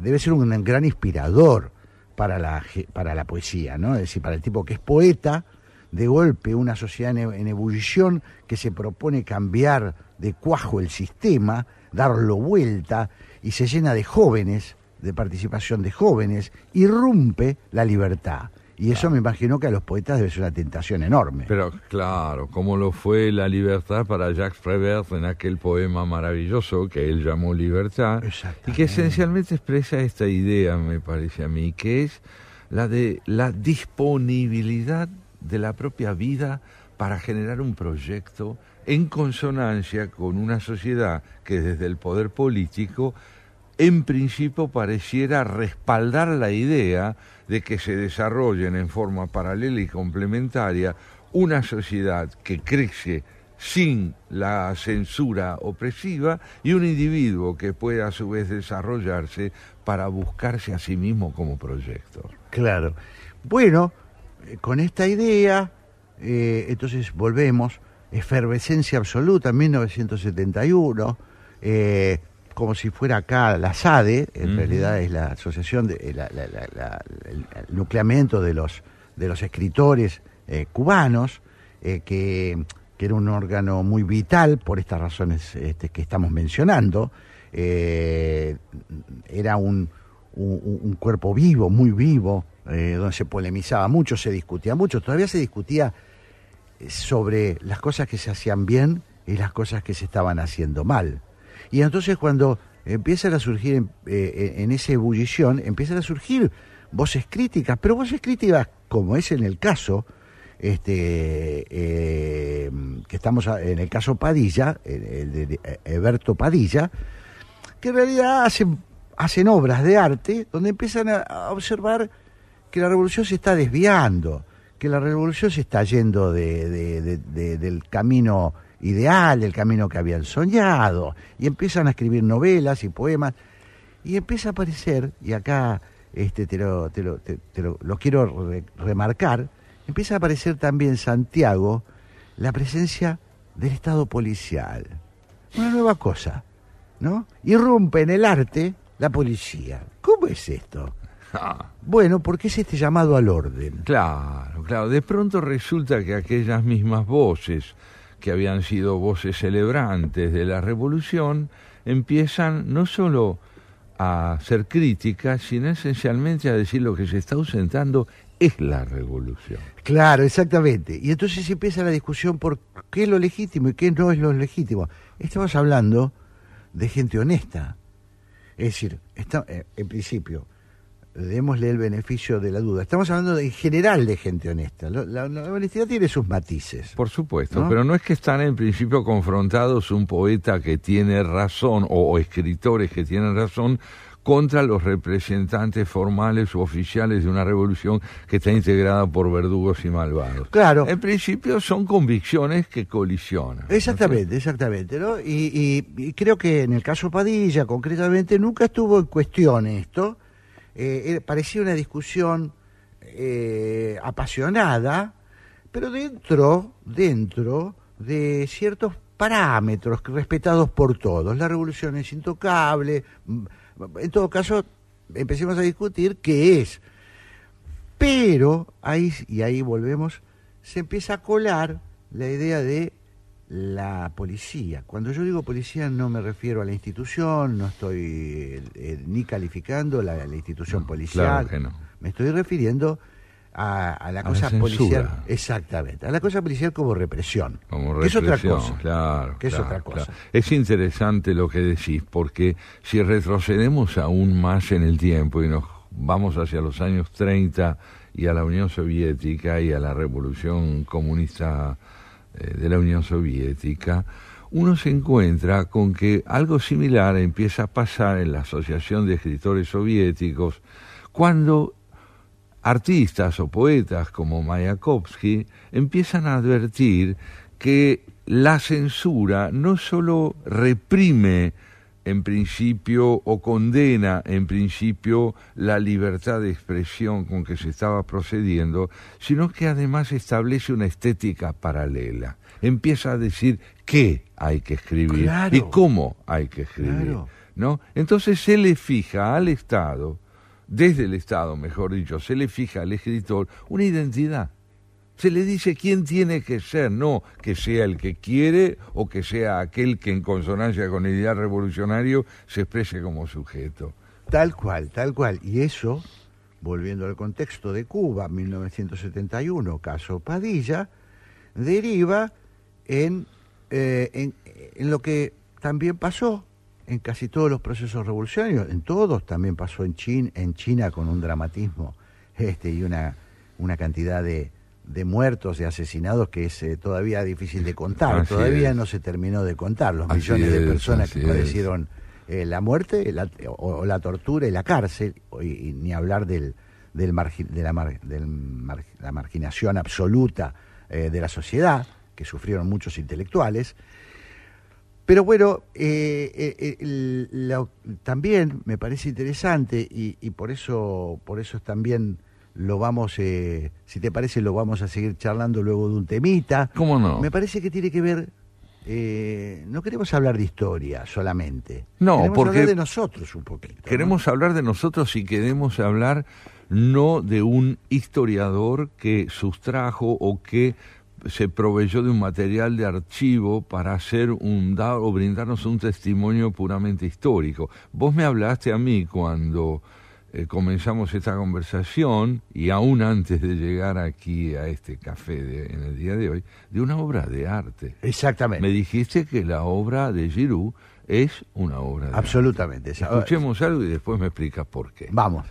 debe ser un gran inspirador para la, para la poesía, ¿no? Es decir, para el tipo que es poeta, de golpe una sociedad en, en, ebullición que se propone cambiar de cuajo el sistema, darlo vuelta y se llena de jóvenes, de participación de jóvenes, irrumpe la libertad. Y eso me imagino que a los poetas debe ser una tentación enorme. Pero claro, como lo fue la libertad para Jacques Prévert en aquel poema maravilloso que él llamó Libertad, y que esencialmente expresa esta idea, me parece a mí, que es la de la disponibilidad de la propia vida para generar un proyecto en consonancia con una sociedad que desde el poder político en principio pareciera respaldar la idea de que se desarrollen en forma paralela y complementaria una sociedad que crece sin la censura opresiva y un individuo que pueda a su vez desarrollarse para buscarse a sí mismo como proyecto. Claro. Bueno, eh, con esta idea, eh, entonces volvemos, efervescencia absoluta en 1971, eh, como si fuera acá la SADE, en realidad es la asociación, de, eh, la- la- la- la- el, nucleamiento de los, de los escritores eh, cubanos, eh, que, que era un órgano muy vital por estas razones este, que estamos mencionando. Eh, era un, un- un cuerpo vivo, muy vivo, donde se polemizaba mucho, se discutía mucho, todavía se discutía sobre las cosas que se hacían bien y las cosas que se estaban haciendo mal. Y entonces cuando empiezan a surgir en, eh, en esa ebullición, empiezan a surgir voces críticas, pero voces críticas, como es en el caso, este, eh, que estamos en el caso Padilla, el, de eh, Eberto Padilla, que en realidad hacen, hacen obras de arte donde empiezan a, observar que la revolución se está desviando, que la revolución se está yendo de- de- de- de- del camino ideal, del camino que habían soñado, y empiezan a escribir novelas y poemas, y empieza a aparecer, y acá este, te, lo, te lo- te- te lo- lo quiero re- remarcar, empieza a aparecer también Santiago la presencia del Estado policial. Una nueva cosa, ¿no? Irrumpe en el arte la policía. ¿Cómo es esto? Bueno, porque es este llamado al orden. Claro, claro. De pronto resulta que aquellas mismas voces que habían sido voces celebrantes de la revolución empiezan no solo a ser críticas, sino esencialmente a decir lo que se está ausentando es la revolución. Claro, exactamente. Y entonces empieza la discusión por qué es lo legítimo y qué no es lo legítimo. Estamos hablando de gente honesta. Es decir, está, eh, en principio, démosle el beneficio de la duda. Estamos hablando de, en general de gente honesta. Lo- La, la honestidad tiene sus matices. Por supuesto, ¿No? pero no es que están en principio confrontados un poeta que tiene razón o, o escritores que tienen razón contra los representantes formales u oficiales de una revolución que está integrada por verdugos y malvados. Claro. En principio son convicciones que colisionan. Exactamente, exactamente. ¿no? Y, y- y creo que en el caso Padilla, concretamente, nunca estuvo en cuestión esto. Eh, parecía una discusión eh, apasionada, pero dentro, dentro de ciertos parámetros respetados por todos. La revolución es intocable. mm, En todo caso, empecemos a discutir qué es. Pero ahí, y ahí volvemos, se empieza a colar la idea de la policía. Cuando yo digo policía no me refiero a la institución, no estoy eh, eh, ni calificando la, la institución policial. claro que no. Me estoy refiriendo a, a la A cosa policial. Exactamente. A la cosa policial como represión. Como que es otra cosa. Claro, que es claro, otra cosa. claro. Es interesante lo que decís, porque si retrocedemos aún más en el tiempo y nos vamos hacia los años 30 y a la Unión Soviética y a la revolución comunista de la Unión Soviética, uno se encuentra con que algo similar empieza a pasar en la Asociación de Escritores Soviéticos cuando artistas o poetas como Mayakovsky empiezan a advertir que la censura no solo reprime en principio o condena en principio la libertad de expresión con que se estaba procediendo, sino que además establece una estética paralela. Empieza a decir qué hay que escribir Claro. y cómo hay que escribir. Claro. ¿no? Entonces se le fija al Estado, desde el Estado, mejor dicho, se le fija al escritor una identidad. Se le dice quién tiene que ser, no que sea el que quiere o que sea aquel que en consonancia con el ideal revolucionario se exprese como sujeto. Tal cual, tal cual. Y eso, volviendo al contexto de Cuba, 1971, caso Padilla, deriva en, eh, en, en lo que también pasó en casi todos los procesos revolucionarios, en todos, también pasó en China, en China con un dramatismo este, y una, una cantidad de, de muertos, de asesinados que es eh, todavía difícil de contar, Así todavía es. no se terminó de contar los Así millones de es, personas que es. padecieron eh, la muerte la- o, o la tortura y la cárcel, y, y ni hablar del, del margi- de la, mar- del mar- la marginación absoluta eh, de la sociedad, que sufrieron muchos intelectuales. Pero bueno, el- la- también me parece interesante y, y por eso, por eso también lo vamos, eh, si te parece, lo vamos a seguir charlando luego de un temita. ¿Cómo no? Me parece que tiene que ver. eh, no queremos hablar de historia solamente. No, queremos porque hablar de nosotros un poquito. Queremos hablar de nosotros y queremos hablar no de un historiador que sustrajo o que se proveyó de un material de archivo para hacer un o brindarnos un testimonio puramente histórico. Vos me hablaste a mí cuando eh, comenzamos esta conversación y aún antes de llegar aquí a este café de- en el día de hoy, de una obra de arte. Exactamente. Me dijiste que la obra de Giroud es una obra de Absolutamente. arte. Escuchemos algo y después me explicas por qué. Vamos.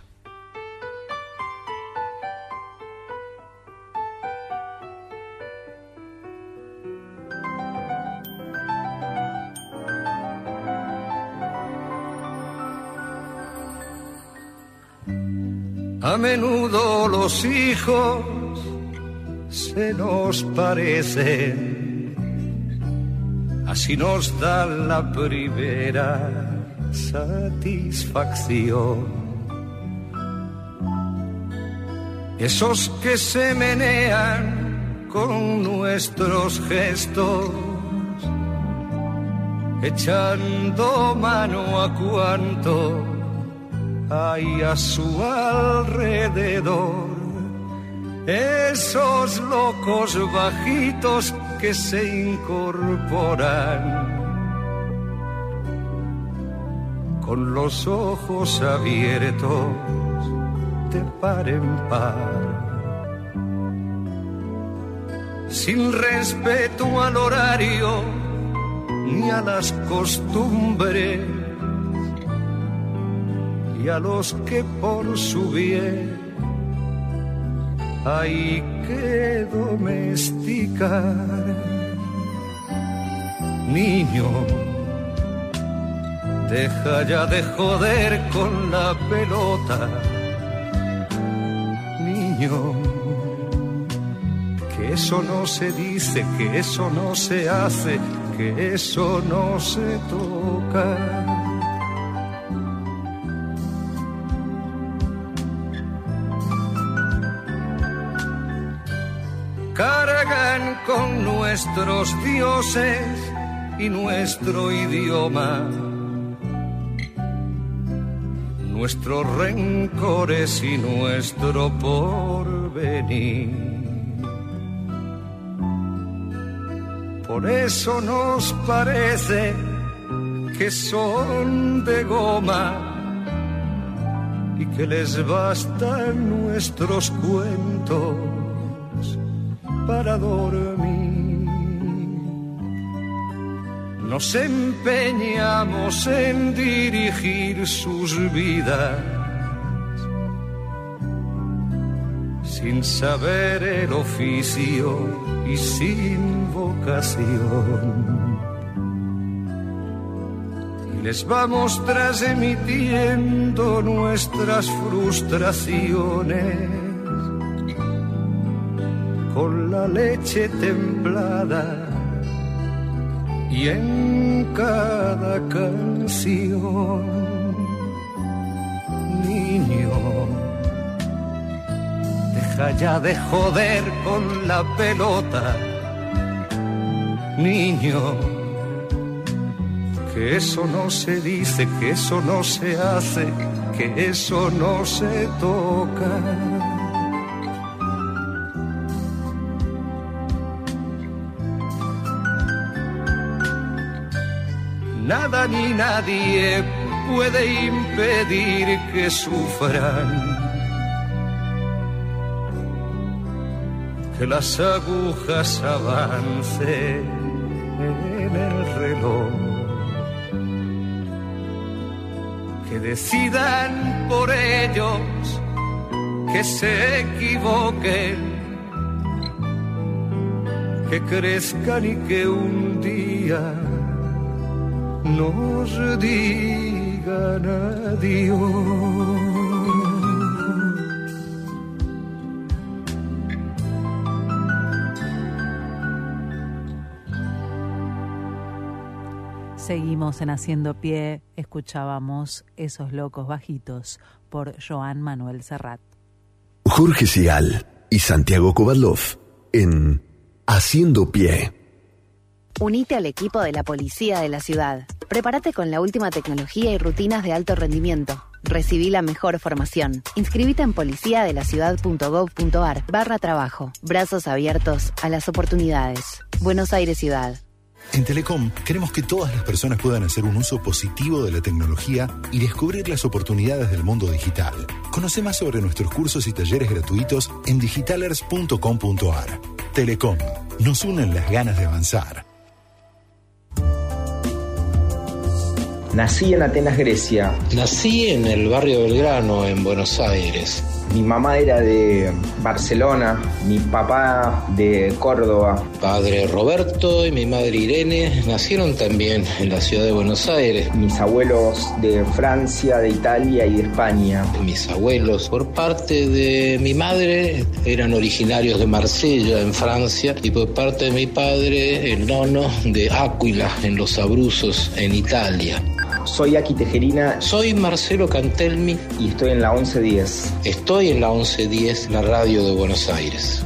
A menudo los hijos se nos parecen, así nos da la primera satisfacción. Esos que se menean con nuestros gestos, echando mano a cuanto hay a su alrededor. Esos locos bajitos que se incorporan con los ojos abiertos de par en par. Sin respeto al horario ni a las costumbres y a los que por su bien hay que domesticar. Niño, deja ya de joder con la pelota. Niño, que eso no se dice, que eso no se hace, que eso no se toca. Nuestros dioses y nuestro idioma, nuestros rencores y nuestro porvenir. Por eso nos parece que son de goma y que les bastan nuestros cuentos para dormir. Nos empeñamos en dirigir sus vidas sin saber el oficio y sin vocación. Y les vamos transmitiendo nuestras frustraciones con la leche templada y en cada canción, niño, deja ya de joder con la pelota, niño, que eso no se dice, que eso no se hace, que eso no se toca. Nada ni nadie puede impedir que sufran. Que las agujas avancen en el reloj. Que decidan por ellos que se equivoquen. Que crezcan y que un día nos digan adiós. Seguimos en Haciendo Pie, escuchábamos Esos Locos Bajitos por Joan Manuel Serrat. Jorge Sigal y Santiago Kovadlov en Haciendo Pie. Unite al equipo de la policía de la ciudad. Prepárate con la última tecnología y rutinas de alto rendimiento. Recibí la mejor formación. Inscribite en policiadelaciudad.gov.ar barra trabajo. Brazos abiertos a las oportunidades. Buenos Aires Ciudad. En Telecom queremos que todas las personas puedan hacer un uso positivo de la tecnología y descubrir las oportunidades del mundo digital. Conoce más sobre nuestros cursos y talleres gratuitos en digitalers.com.ar. Telecom, nos unen las ganas de avanzar. Nací en Atenas, Grecia. Nací en el barrio Belgrano, en Buenos Aires. Mi mamá era de Barcelona, mi papá de Córdoba. Padre Roberto y mi madre Irene nacieron también en la ciudad de Buenos Aires. Mis abuelos de Francia, de Italia y de España. Mis abuelos, por parte de mi madre, eran originarios de Marsella, en Francia, y por parte de mi padre, el nono de Áquila, en los Abruzos, en Italia. Soy Aki Tejerina. Soy Marcelo Cantelmi. Y estoy en la 1110. Estoy en la 1110, la radio de Buenos Aires.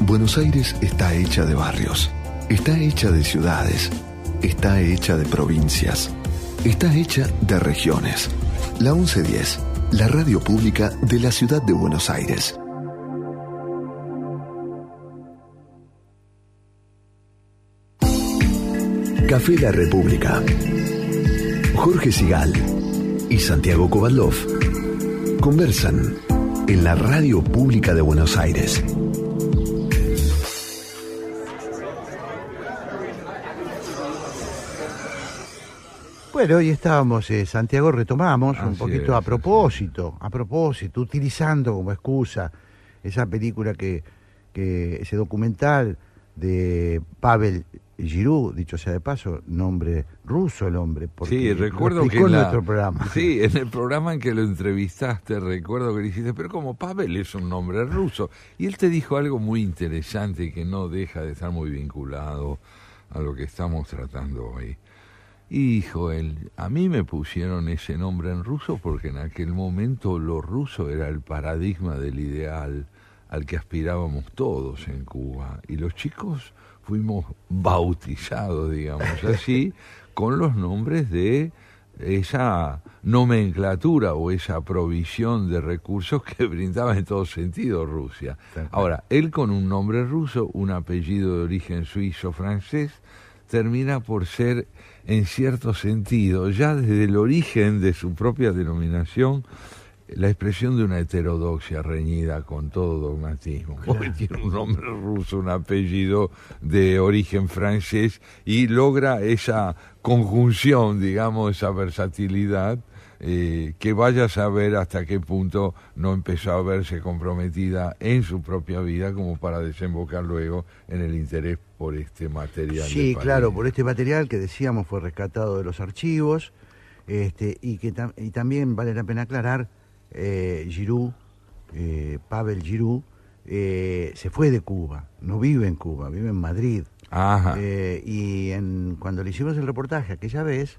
Buenos Aires está hecha de barrios, está hecha de ciudades, está hecha de provincias, está hecha de regiones. La 1110, la radio pública de la ciudad de Buenos Aires. Café La República. Jorge Sigal y Santiago Kovadlov conversan en la radio pública de Buenos Aires. Bueno, hoy estábamos, eh, Santiago, retomamos un poquito es, a propósito, a propósito, utilizando como excusa esa película que, que ese documental de Pavel Giroud, dicho sea de paso, nombre ruso el hombre, porque Sí, recuerdo que en la- nuestro programa. Sí, en el programa en que lo entrevistaste, recuerdo que le dijiste, pero como Pavel es un nombre ruso. Y él te dijo algo muy interesante que no deja de estar muy vinculado a lo que estamos tratando hoy. Y dijo él, a mí me pusieron ese nombre en ruso porque en aquel momento lo ruso era el paradigma del ideal al que aspirábamos todos en Cuba. Y los chicos fuimos bautizados, digamos así, con los nombres de esa nomenclatura o esa provisión de recursos que brindaba en todo sentido Rusia. Ahora, él con un nombre ruso, un apellido de origen suizo-francés, termina por ser, en cierto sentido, ya desde el origen de su propia denominación, la expresión de una heterodoxia reñida con todo dogmatismo. Porque tiene un nombre ruso, un apellido de origen francés y logra esa conjunción, digamos, esa versatilidad, eh, que vaya a saber hasta qué punto no empezó a verse comprometida en su propia vida como para desembocar luego en el interés por este material. Sí, claro, por este material que decíamos fue rescatado de los archivos este, y que tam- y también vale la pena aclarar, eh, Giroud, eh, Pavel Giroud, eh, se fue de Cuba, no vive en Cuba, vive en Madrid. Ajá. Eh, y en, cuando le hicimos el reportaje aquella vez,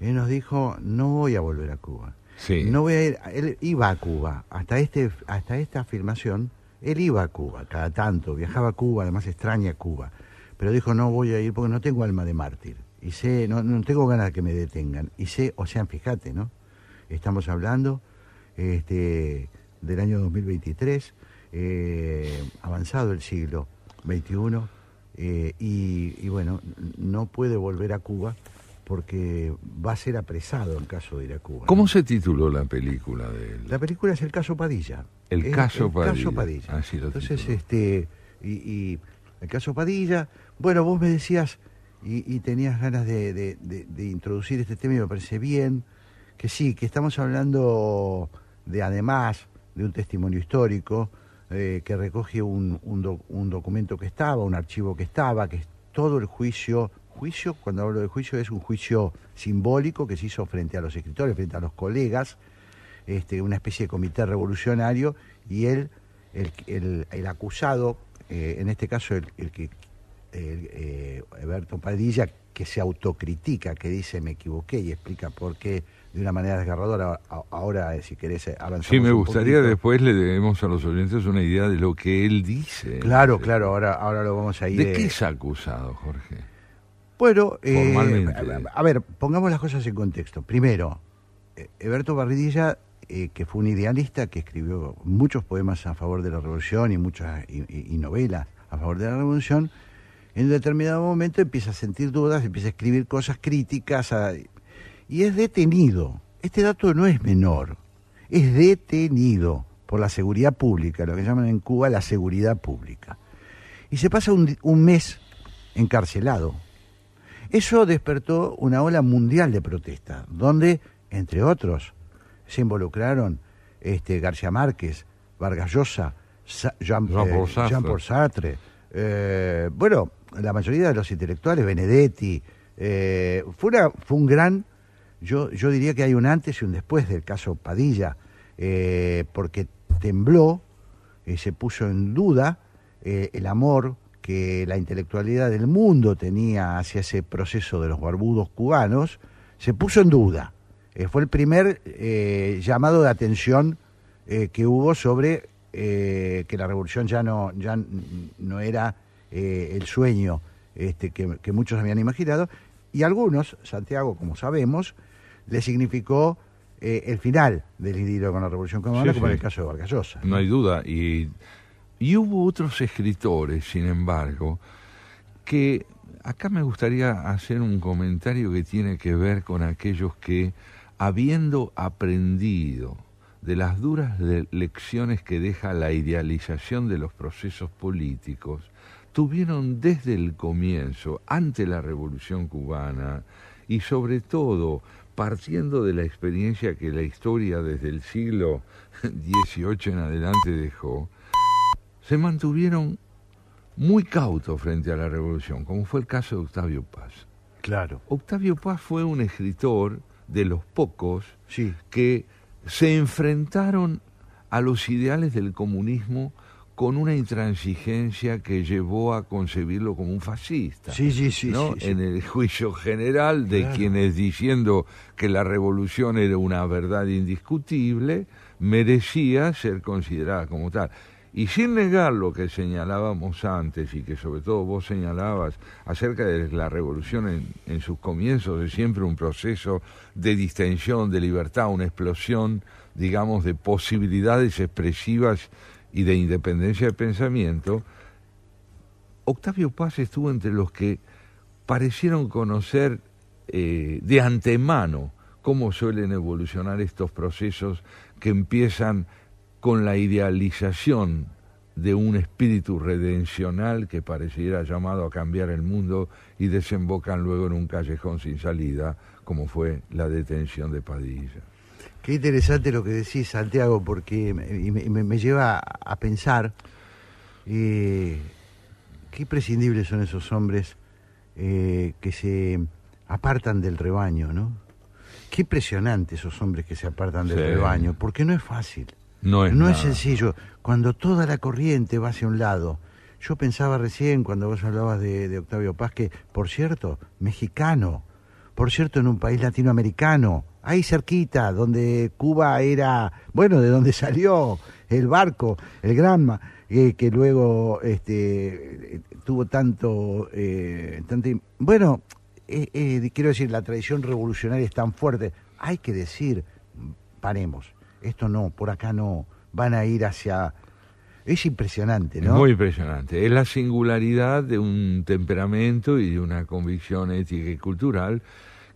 él nos dijo, no voy a volver a Cuba. Sí. No voy a ir, él iba a Cuba, hasta, este, hasta esta afirmación, él iba a Cuba cada tanto, viajaba a Cuba, además extraña Cuba, pero dijo no voy a ir porque no tengo alma de mártir, y sé, no, no tengo ganas de que me detengan, y sé, o sea, fíjate, ¿no? Estamos hablando este, del año 2023, eh, avanzado el siglo XXI, eh, y, y bueno, no puede volver a Cuba porque va a ser apresado en caso de ir a Cuba. ¿Cómo se tituló la película de él? La película es El caso Padilla. El Es caso Padilla. caso Padilla. Así lo Entonces, tituló. este, y, y el caso Padilla, bueno, vos me decías y, y tenías ganas de, de- de- de introducir este tema y me parece bien, que sí, que estamos hablando de además de un testimonio histórico eh, que recoge un, un doc- un documento que estaba, un archivo que estaba, que es todo el juicio. Juicio, cuando hablo de juicio, es un juicio simbólico que se hizo frente a los escritores, frente a los colegas, este, una especie de comité revolucionario y él, el, el- acusado, eh, en este caso el, el que eh, Padilla, que se autocritica, que dice me equivoqué y explica por qué de una manera desgarradora. Ahora, eh, si querés, avanzar. Sí, me gustaría después le demos a los oyentes una idea de lo que él dice. Claro, claro, ahora, ahora lo vamos a ir. ¿De eh, qué es acusado, Jorge? Bueno, eh, Formalmente. a, a ver, pongamos las cosas en contexto. Primero, eh, Eberto Barridilla, eh, que fue un idealista que escribió muchos poemas a favor de la revolución y muchas y, y- y novelas a favor de la revolución, en un determinado momento empieza a sentir dudas, empieza a escribir cosas críticas a- y es detenido. Este dato no es menor, es detenido por la seguridad pública, lo que llaman en Cuba la seguridad pública. Y se pasa un, un mes encarcelado. Eso despertó una ola mundial de protesta, donde, entre otros, se involucraron este, García Márquez, Vargas Llosa, Sa- Jean, Jean-Paul eh, Sartre. Jean-Paul Sartre, eh, bueno, la mayoría de los intelectuales, Benedetti, eh, fue, una- fue un gran, yo, yo diría que hay un antes y un después del caso Padilla, eh, porque tembló, eh, se puso en duda eh, el amor que la intelectualidad del mundo tenía hacia ese proceso de los barbudos cubanos, se puso en duda. Fue el primer llamado de atención que hubo sobre que la revolución ya no, ya no era el sueño este, que muchos habían imaginado, y algunos, Santiago, como sabemos, le significó eh, el final del idilio con la revolución cubana, Sí, como en el caso de Vargas Llosa. No hay duda. Y, y hubo otros escritores, sin embargo, que acá me gustaría hacer un comentario que tiene que ver con aquellos que, habiendo aprendido de las duras le- lecciones que deja la idealización de los procesos políticos, tuvieron desde el comienzo, ante la Revolución cubana, y sobre todo partiendo de la experiencia que la historia desde el siglo XVIII en adelante dejó, se mantuvieron muy cautos frente a la revolución, como fue el caso de Octavio Paz. Claro. Octavio Paz fue un escritor de los pocos que se enfrentaron a los ideales del comunismo con una intransigencia que llevó a concebirlo como un fascista. Sí, sí, sí, ¿no? sí, sí. En el juicio general de Claro. quienes diciendo que la revolución era una verdad indiscutible, merecía ser considerada como tal. Y sin negar lo que señalábamos antes y que sobre todo vos señalabas acerca de la revolución en, en sus comienzos, es siempre un proceso de distensión, de libertad, una explosión, digamos, de posibilidades expresivas y de independencia de pensamiento, Octavio Paz estuvo entre los que parecieron conocer eh, de antemano cómo suelen evolucionar estos procesos que empiezan con la idealización de un espíritu redencional que pareciera llamado a cambiar el mundo y desembocan luego en un callejón sin salida, como fue la detención de Padilla. Qué interesante lo que decís, Santiago, porque me, lleva a, pensar eh, qué imprescindibles son esos hombres eh, que se apartan del rebaño, ¿no? Qué impresionante esos hombres que se apartan del Sí. rebaño, porque no es fácil. No es no es sencillo. Cuando toda la corriente va hacia un lado. Yo pensaba recién, cuando vos hablabas de, de Octavio Paz, que, por cierto, mexicano, por cierto, en un país latinoamericano, ahí cerquita, donde Cuba era, bueno, de donde salió el barco, el Granma, eh, que luego este, tuvo tanto, eh, tanto, bueno, eh, eh, quiero decir, la tradición revolucionaria es tan fuerte. Hay que decir, paremos, esto no, por acá no, van a ir hacia... Es impresionante, ¿no? Es muy impresionante. Es la singularidad de un temperamento y de una convicción ética y cultural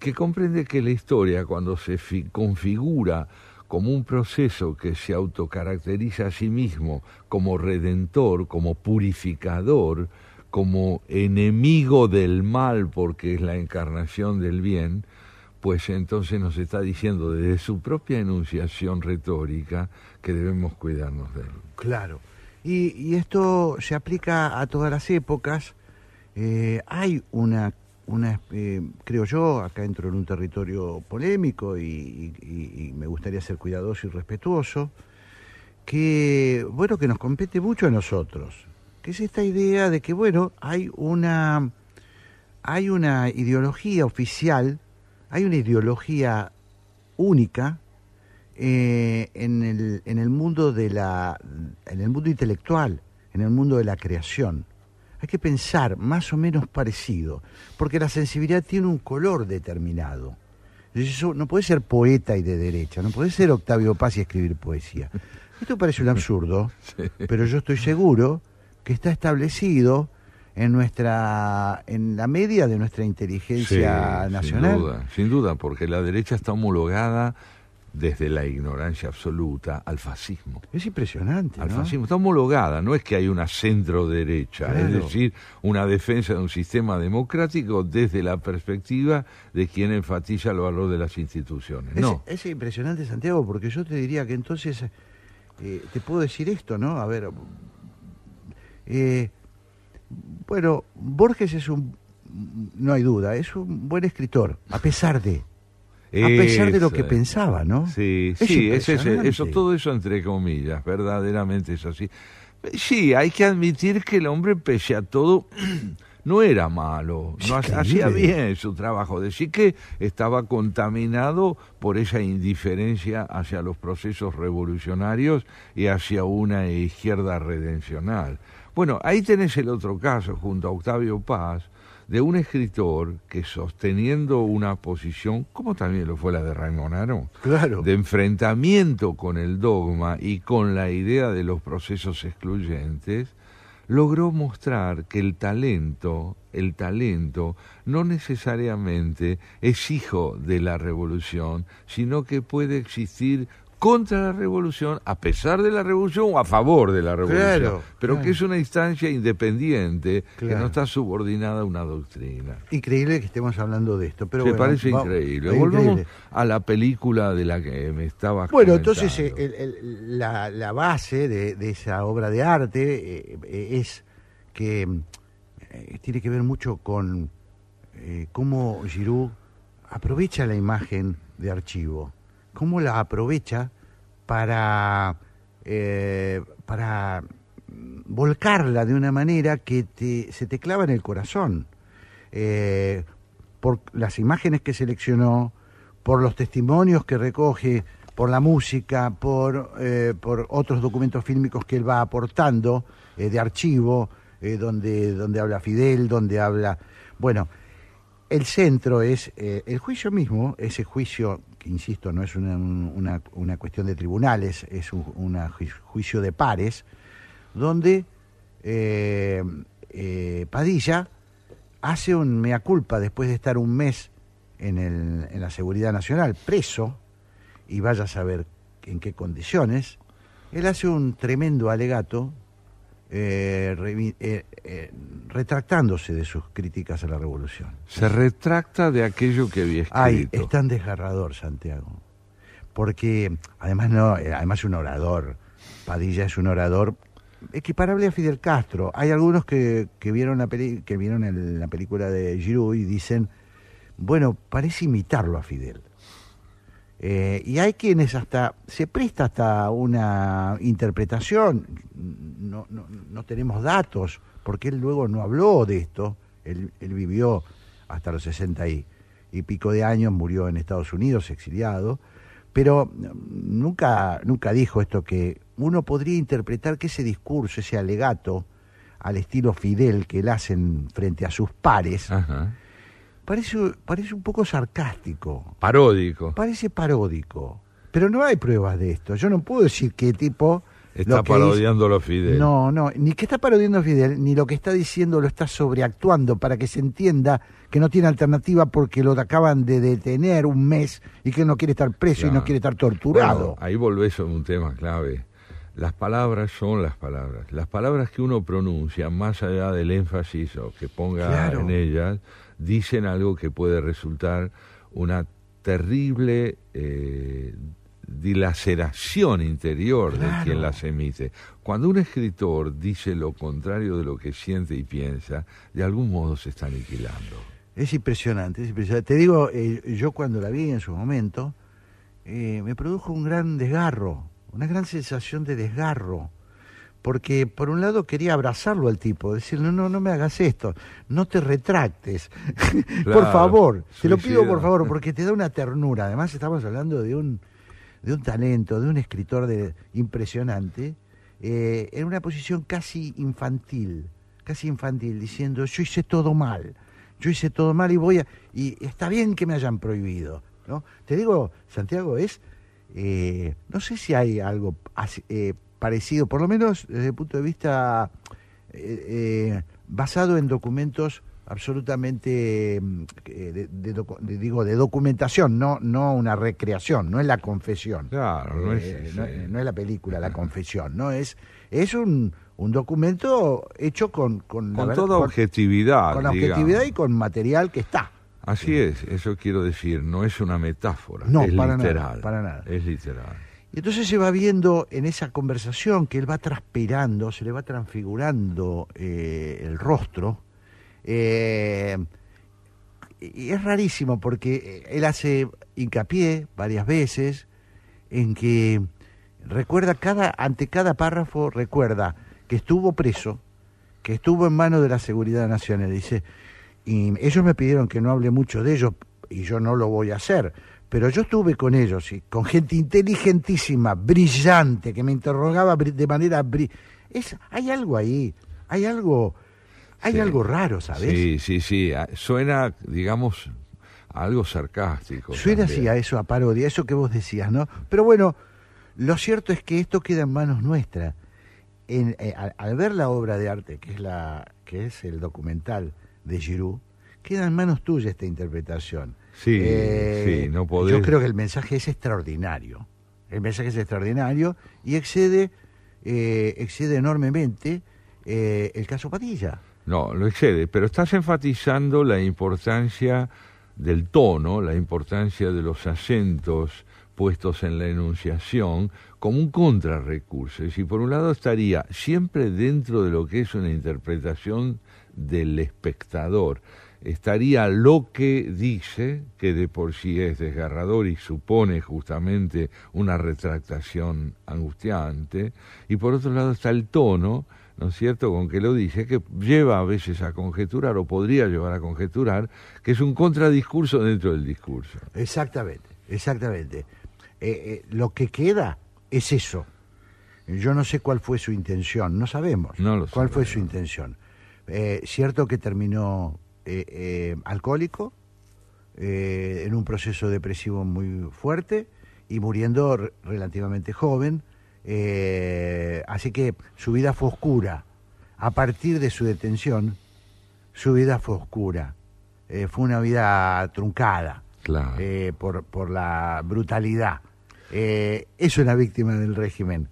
que comprende que la historia, cuando se fi- configura como un proceso que se autocaracteriza a sí mismo como redentor, como purificador, como enemigo del mal porque es la encarnación del bien, pues entonces nos está diciendo desde su propia enunciación retórica que debemos cuidarnos de él. Claro. Y, y esto se aplica a todas las épocas. Eh, hay una, una eh, creo yo, acá entro en un territorio polémico y, y- me gustaría ser cuidadoso y respetuoso, que, bueno, que nos compete mucho a nosotros, que es esta idea de que, bueno, hay una, hay una ideología oficial, hay una ideología única eh, en, el, en el mundo de la en el mundo intelectual, en el mundo de la creación. Hay que pensar más o menos parecido, porque la sensibilidad tiene un color determinado. Eso no puede ser poeta y de derecha, no puede ser Octavio Paz y escribir poesía. Esto parece un absurdo, pero yo estoy seguro que está establecido en nuestra en la media de nuestra inteligencia Sí, nacional. Sin duda, sin duda, porque la derecha está homologada desde la ignorancia absoluta al fascismo. Es impresionante. Al ¿no? fascismo está homologada, no es que hay una centro derecha, es decir, una defensa de un sistema democrático desde la perspectiva de quien enfatiza el valor de las instituciones. Es, No, es impresionante, Santiago, porque yo te diría que entonces, eh, te puedo decir esto, ¿no? A ver, eh, bueno, Borges es un, no hay duda, es un buen escritor, a pesar de, a pesar de lo que pensaba, ¿no? Sí, Es sí, es ese- impresionante. eso, todo eso entre comillas, verdaderamente es así. Sí, hay que admitir que el hombre, pese a todo, no era malo, no hacía bien su trabajo. Decir que estaba contaminado por esa indiferencia hacia los procesos revolucionarios y hacia una izquierda redencional. Bueno, ahí tenés el otro caso, junto a Octavio Paz, de un escritor que sosteniendo una posición, como también lo fue la de Raymond Aron, Claro. de enfrentamiento con el dogma y con la idea de los procesos excluyentes, logró mostrar que el talento, el talento no necesariamente es hijo de la revolución, sino que puede existir contra la revolución, a pesar de la revolución o a favor de la revolución, Claro, pero claro. que es una instancia independiente que no está subordinada a una doctrina. Increíble que estemos hablando de esto, pero Me bueno, parece increíble. increíble. a la película de la que me estabas Bueno, comentando. entonces el- el- la, la base de, de esa obra de arte eh, eh, es que eh, tiene que ver mucho con eh, cómo Giroud aprovecha la imagen de archivo, cómo la aprovecha para, eh, para volcarla de una manera que te- se te clava en el corazón. Eh, por las imágenes que seleccionó, por los testimonios que recoge, por la música, por, eh, por otros documentos fílmicos que él va aportando de archivo, donde, donde habla Fidel, donde habla... Bueno, el centro es el juicio mismo, ese juicio insisto, no es una, una, cuestión de tribunales, es un juicio de pares, donde eh, eh, Padilla hace un mea culpa después de estar un mes en, el, en la Seguridad Nacional, preso, y vaya a saber en qué condiciones, él hace un tremendo alegato eh, eh, eh, retractándose de sus críticas a la revolución. Se retracta de aquello que había Ay, escrito. es tan desgarrador, Santiago. Porque además no, además es un orador. Padilla es un orador equiparable a Fidel Castro. Hay algunos que, que vieron la peli- que vieron el- la película de Giroud y dicen, bueno, parece imitarlo a Fidel. Eh, y hay quienes hasta se presta hasta una interpretación. No, no, no tenemos datos, porque él luego no habló de esto. Él, vivió hasta los 60 y, y pico de años, murió en Estados Unidos, exiliado. Pero mm, nunca, nunca dijo esto que uno podría interpretar que ese discurso, ese alegato al estilo Fidel que él hacen frente a sus pares, parece, parece un poco sarcástico. Paródico. Parece paródico. Pero no hay pruebas de esto. Yo no puedo decir qué tipo. Está lo que parodiándolo a Fidel. No, no, ni que está parodiando a Fidel, ni lo que está diciendo lo está sobreactuando para que se entienda que no tiene alternativa porque lo acaban de detener un mes y que no quiere estar preso y no quiere estar torturado. Bueno, ahí volvés a un tema clave. Las palabras son las palabras. Las palabras que uno pronuncia, más allá del énfasis o que ponga Claro. en ellas, dicen algo que puede resultar una terrible eh, dilaceración interior de quien las emite. Cuando un escritor dice lo contrario de lo que siente y piensa, de algún modo se está aniquilando. Es impresionante, es impresionante. Te digo, eh, yo cuando la vi en su momento, eh, me produjo un gran desgarro, una gran sensación de desgarro, porque por un lado quería abrazarlo al tipo, decirle, no, no me hagas esto, no te retractes, por favor, te lo pido por favor, porque te da una ternura. Además estamos hablando de un, de un talento, de un escritor de, impresionante, eh, en una posición casi infantil, casi infantil, diciendo, yo hice todo mal, yo hice todo mal y voy a... Y está bien que me hayan prohibido, ¿no? Te digo, Santiago, es... eh, no sé si hay algo eh, parecido, por lo menos desde el punto de vista eh, eh, basado en documentos absolutamente mm, eh, de, de docu- de- digo de documentación no no una recreación no es la confesión Claro, no es- Eh, no, no es la película la confesión no es es un, un documento hecho con con, Con toda con- objetividad. con objetividad y con material que está Así es, eso quiero decir, no es una metáfora, No, es para nada, literal. para nada. Es literal. Y entonces se va viendo en esa conversación que él va transpirando, se le va transfigurando eh, el rostro. eh, y es rarísimo porque él hace hincapié varias veces en que recuerda cada, ante cada párrafo, recuerda que estuvo preso, que estuvo en manos de la Seguridad Nacional. Dice, y ellos me pidieron que no hable mucho de ellos y yo no lo voy a hacer. Pero yo estuve con ellos, y con gente inteligentísima, brillante, que me interrogaba de manera... es, hay algo ahí, hay algo, hay Sí. algo raro, ¿sabes? Sí, sí, sí. Suena, digamos, algo sarcástico. Suena también. así a eso, a parodia, eso que vos decías, ¿no? Pero bueno, lo cierto es que esto queda en manos nuestras. En, eh, al, al ver la obra de arte, que es, la, que es el documental de Giroud, queda en manos tuyas esta interpretación. Sí, Eh, sí, no podés... Yo creo que el mensaje es extraordinario. El mensaje es extraordinario y excede, eh, excede enormemente eh, el caso Padilla. No, lo excede, pero estás enfatizando la importancia del tono, la importancia de los acentos puestos en la enunciación como un contrarrecurso. Decir, por un lado estaría siempre dentro de lo que es una interpretación del espectador. Estaría lo que dice, que de por sí es desgarrador y supone justamente una retractación angustiante, y por otro lado está el tono, ¿no es cierto?, con que lo dice, que lleva a veces a conjeturar, o podría llevar a conjeturar, que es un contradiscurso dentro del discurso. Exactamente, exactamente. Eh, eh, lo que queda es eso. Yo no sé cuál fue su intención, no sabemos No lo cuál fue su intención. Eh, cierto que terminó eh, eh, alcohólico, eh, en un proceso depresivo muy fuerte y muriendo re- relativamente joven. eh, así que su vida fue oscura. A partir de su detención, su vida fue oscura. Fue una vida truncada Claro. por, por la brutalidad. Es una víctima del régimen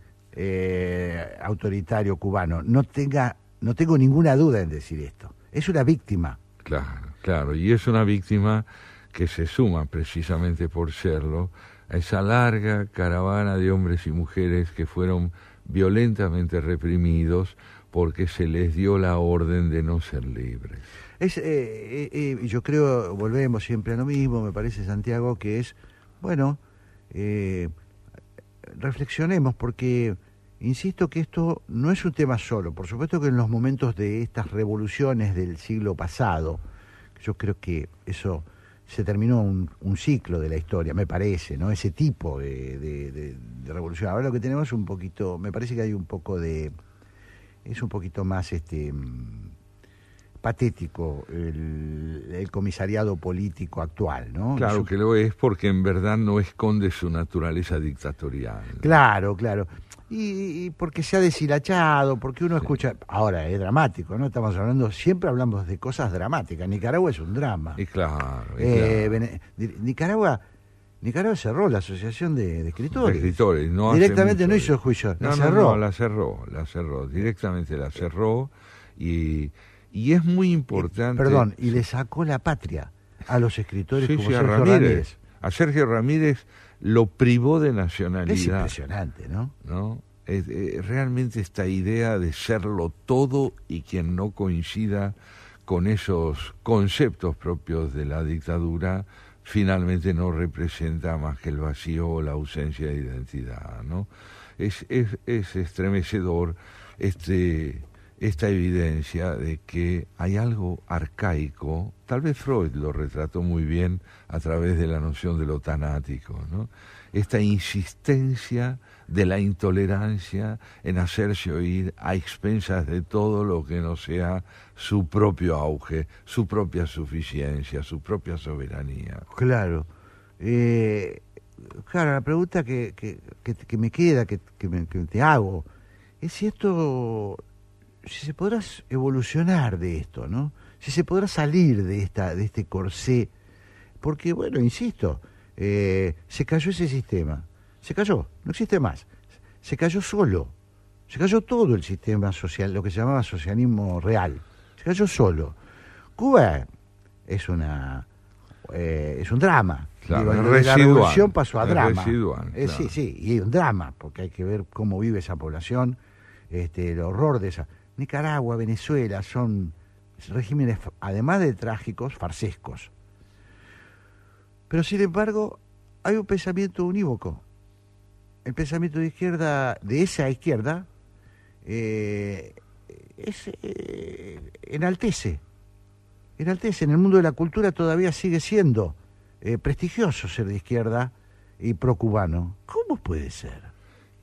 autoritario cubano. No, tenga, no tengo ninguna duda en decir esto. Es una víctima. Claro, claro, y es una víctima que se suma precisamente por serlo a esa larga caravana de hombres y mujeres que fueron violentamente reprimidos porque se les dio la orden de no ser libres. Es, eh, eh, eh, yo creo, volvemos siempre a lo mismo, me parece, Santiago, que es, bueno, reflexionemos porque, insisto que esto no es un tema solo. Por supuesto que en los momentos de estas revoluciones del siglo pasado, yo creo que eso se terminó un, un ciclo de la historia, me parece, ¿no? Ese tipo de, de- de- de revolución. Ahora lo que tenemos es un poquito, me parece que hay un poco de, es un poquito más, este, mm, patético el, el comisariado político actual, ¿no? Claro que lo es porque en verdad no esconde su naturaleza dictatorial. Claro, claro. Y, y porque se ha deshilachado, porque uno escucha. Ahora, es dramático, ¿no? Estamos hablando, siempre hablamos de cosas dramáticas. Nicaragua es un drama. Y claro, y Eh, claro. Vene- Di- Nicaragua. Nicaragua cerró la Asociación de, de Escritores. De escritores, no Directamente no hizo juicio, la No, no, cerró. no, la cerró, la cerró, directamente la cerró y, y es muy importante. Perdón, y le sacó la patria a los escritores Sí, como sí, a Sergio Ramírez. Ramírez. A Sergio Ramírez lo privó de nacionalidad. Es impresionante, ¿no? ¿no? Es- eh, realmente esta idea de serlo todo y quien no coincida con esos conceptos propios de la dictadura finalmente no representa más que el vacío o la ausencia de identidad, ¿no? Es, es, es estremecedor este, esta evidencia de que hay algo arcaico, tal vez Freud lo retrató muy bien a través de la noción de lo tanático, ¿no? esta insistencia de la intolerancia en hacerse oír a expensas de todo lo que no sea su propio auge, su propia suficiencia, su propia soberanía. Claro. Eh, claro, la pregunta que, que, que, me queda, que, que te hago, es si esto, si se podrá evolucionar de esto, ¿no? Si se podrá salir de, esta, de este corsé, porque, bueno, insisto, eh, se cayó ese sistema, se cayó, no existe más, se cayó solo, se cayó todo el sistema social, lo que se llamaba socialismo real, se cayó solo. Cuba es una eh, es un drama. Claro, la revolución pasó a drama. Eh, sí, sí, y es un drama, porque hay que ver cómo vive esa población, este, el horror de esa. Nicaragua, Venezuela, son regímenes, además de trágicos, farsescos. Pero sin embargo, hay un pensamiento unívoco. El pensamiento de izquierda, de esa izquierda, eh, es, eh, enaltece, enaltece. En el mundo de la cultura todavía sigue siendo eh, prestigioso ser de izquierda y pro-cubano. ¿Cómo puede ser?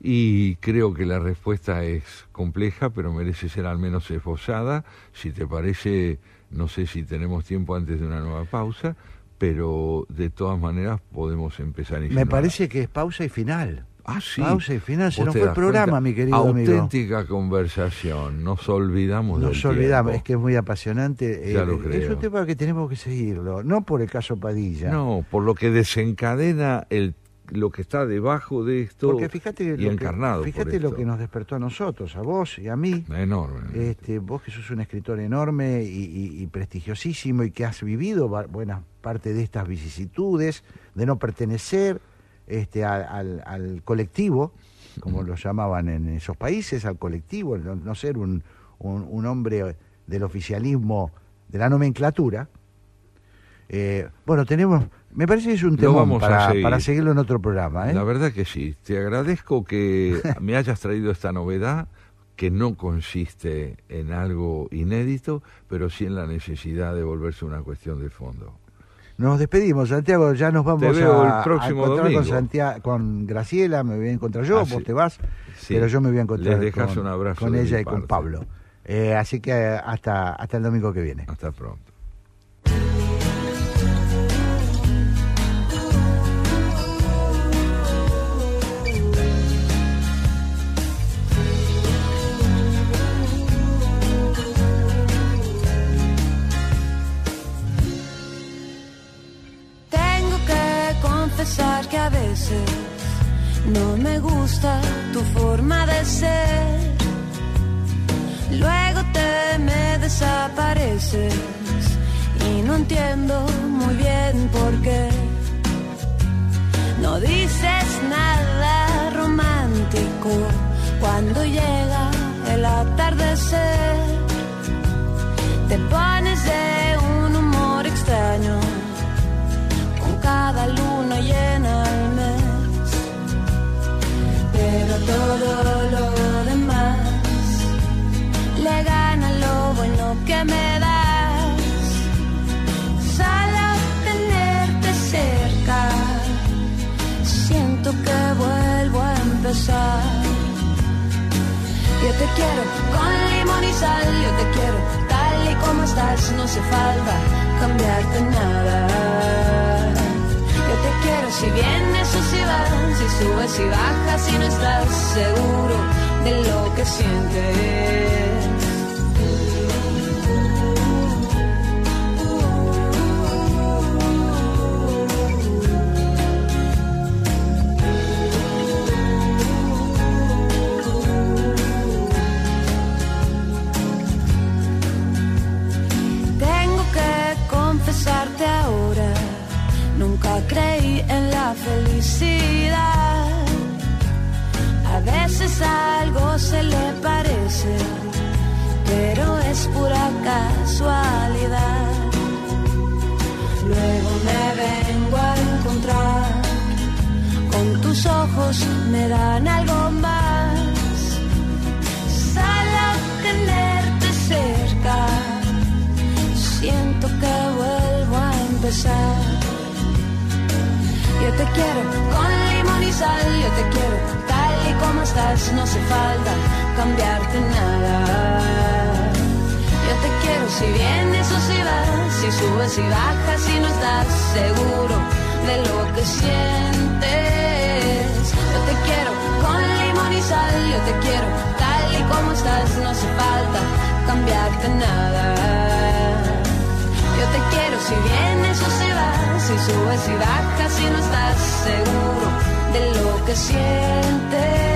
Y creo que la respuesta es compleja, pero merece ser al menos esbozada. Si te parece, no sé si tenemos tiempo antes de una nueva pausa, pero de todas maneras podemos empezar. Me parece que es pausa y final. Ah, sí. Pausa y final, se nos fue el programa, mi querido Auténtica amigo. Auténtica conversación, nos olvidamos Nos olvidamos, es que es muy apasionante. Ya eh, lo creo. Es un tema que tenemos que seguirlo, no por el caso Padilla. No, por lo que desencadena el lo que está debajo de esto Porque fíjate y lo encarnado. Que, fíjate lo que nos despertó a nosotros, a vos y a mí. Enorme. Este, vos que sos un escritor enorme y, y, y prestigiosísimo y que has vivido buena parte de estas vicisitudes, de no pertenecer este, al, al, al colectivo, como lo llamaban en esos países, al colectivo, no, no ser un, un, un, hombre del oficialismo, de la nomenclatura. Eh, bueno, tenemos me parece que es un tema para, para, seguirlo en otro programa. ¿eh? La verdad que sí. Te agradezco que me hayas traído esta novedad que no consiste en algo inédito, pero sí en la necesidad de volverse una cuestión de fondo. Nos despedimos, Santiago, ya nos vamos te veo a, el próximo a encontrar domingo. con, Santiago, con Graciela, me voy a encontrar yo, Ah, vos sí. te vas, Sí. pero yo me voy a encontrar con, un abrazo con de ella y con. Pablo. Eh, así que hasta, hasta el domingo que viene. Hasta pronto. Confesar que a veces no me gusta tu forma de ser. Luego te me desapareces y no entiendo muy bien por qué. No dices nada romántico cuando llega el atardecer. Te pones de cada luna llena al mes. Pero todo lo demás le gana lo bueno que me das. Solo tenerte cerca, siento que vuelvo a empezar. Yo te quiero con limón y sal, yo te quiero tal y como estás, no hace falta cambiarte nada. Yo te quiero si vienes o si vas, si subes y bajas y no estás seguro de lo que sientes. felicidad. A veces algo se le parece, pero es pura casualidad. Luego me vengo a encontrar, con tus ojos me dan algo más. Sal a tenerte cerca, siento que vuelvo a empezar yo te quiero con limón y sal, yo te quiero tal y como estás, no hace falta cambiarte nada. Yo te quiero si vienes o si vas, si subes y bajas, si no estás seguro de lo que sientes. Yo te quiero con limón y sal, yo te quiero tal y como estás, no hace falta cambiarte nada. Yo te quiero si vienes o si vas, si subes y bajas, si no estás seguro de lo que sientes.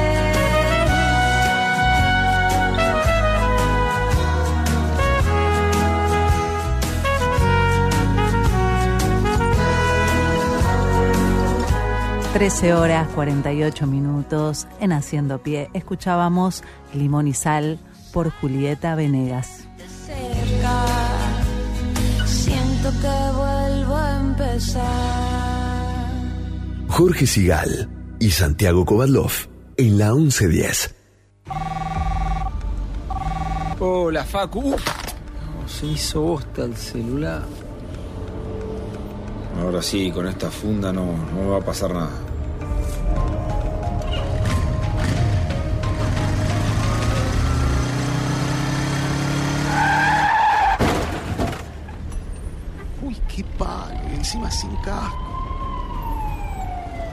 Trece horas 48 minutos en Haciendo Pie. Escuchábamos Limón y Sal por Julieta Venegas. Que vuelvo a empezar. Jorge Sigal y Santiago Kovadlov en la 1110. Hola, Facu. Uf, se hizo bosta el celular. Ahora sí, con esta funda no, no me va a pasar nada. Sin casco.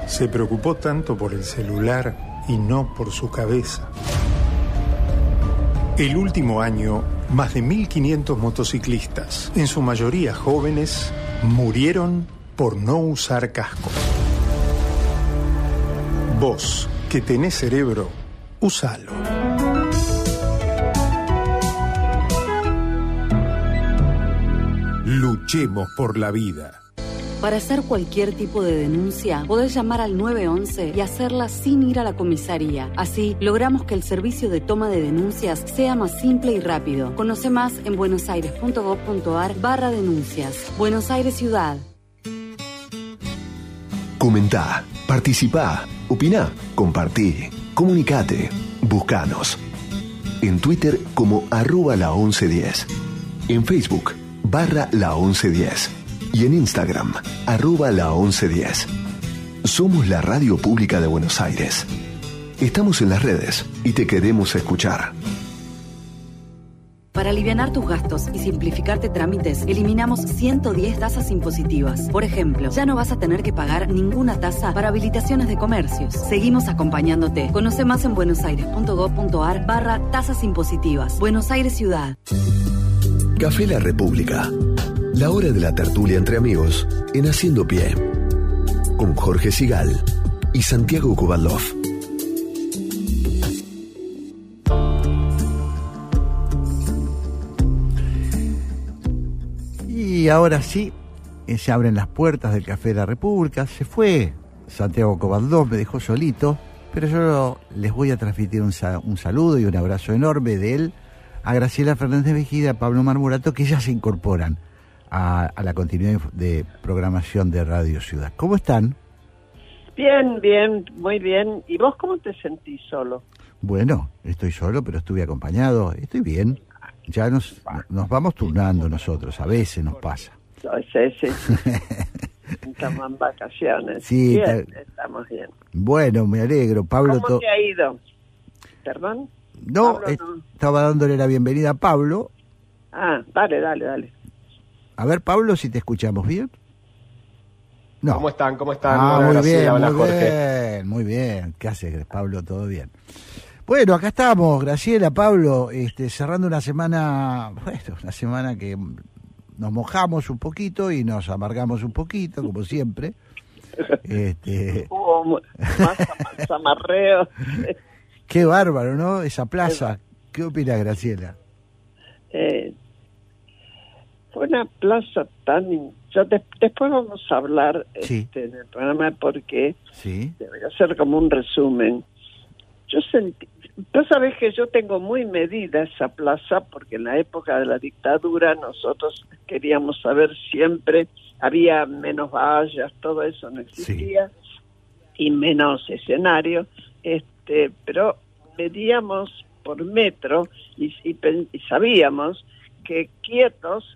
Se preocupó tanto por el celular y no por su cabeza. El último año, más de 1.500 motociclistas, en su mayoría jóvenes, murieron por no usar casco. Vos, que tenés cerebro, usalo. Luchemos por la vida. Para hacer cualquier tipo de denuncia, podés llamar al 911 y hacerla sin ir a la comisaría. Así, logramos que el servicio de toma de denuncias sea más simple y rápido. Conoce más en buenosaires.gov.ar barra denuncias. Buenos Aires Ciudad. Comentá, participá, opina, compartí, comunicate, buscanos. En Twitter como arroba la 1110. En Facebook, barra la 1110. Y en Instagram, arroba la 1110. Somos la radio pública de Buenos Aires. Estamos en las redes y te queremos escuchar. Para aliviar tus gastos y simplificarte trámites, eliminamos 110 tasas impositivas. Por ejemplo, ya no vas a tener que pagar ninguna tasa para habilitaciones de comercios. Seguimos acompañándote. Conoce más en buenosaires.gov.ar barra tasas impositivas. Buenos Aires Ciudad. Café La República. La hora de la tertulia entre amigos en Haciendo Pie. Con Jorge Sigal y Santiago Kubalov. Y ahora sí, eh, se abren las puertas del Café de la República. Se fue Santiago Cobaldós, me dejó solito, pero yo les voy a transmitir un, sa- un saludo y un abrazo enorme de él a Graciela Fernández Mejida, a Pablo Marmurato, que ya se incorporan a, a la continuidad de programación de Radio Ciudad. ¿Cómo están? Bien, bien, muy bien. ¿Y vos cómo te sentís solo? Bueno, estoy solo, pero estuve acompañado. Estoy bien. Ya nos, nos vamos turnando nosotros, a veces nos pasa. No, sí, sí. Estamos en vacaciones. Sí, bien, estamos bien. Bueno, me alegro. Pablo, ¿Cómo to- te ha ido? ¿Perdón? no, Pablo, no. estaba dándole la bienvenida a Pablo. Ah, dale, dale, dale. A ver, Pablo, si te escuchamos bien. No. ¿Cómo están? ¿Cómo están? Ah, muy Graciela, bien, hola, muy Jorge. bien, muy bien. ¿Qué haces, Pablo? ¿Todo bien? Bueno, acá estamos, Graciela, Pablo, este, cerrando una semana, bueno, una semana que nos mojamos un poquito y nos amargamos un poquito, como siempre. Este, más ama- zamarreo. qué bárbaro, ¿no? Esa plaza. ¿Qué opina Graciela? Eh, fue una plaza tan... in- yo de- después vamos a hablar Sí. este, en el programa porque Sí. debería ser como un resumen. Yo sentí, tú sabes que yo tengo muy medida esa plaza porque en la época de la dictadura nosotros queríamos saber siempre, había menos vallas, todo eso no existía y menos escenario, este, pero medíamos por metro y, y y sabíamos que quietos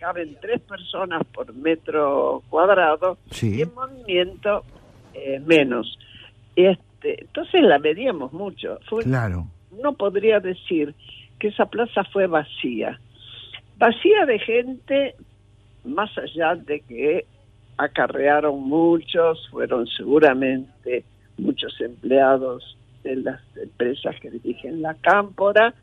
caben tres personas por metro cuadrado Sí. y en movimiento eh, menos. Este, entonces la medíamos mucho. Fue, Claro. no podría decir que esa plaza fue vacía. Vacía de gente, más allá de que acarrearon muchos, fueron seguramente muchos empleados de las empresas que dirigen la cámpora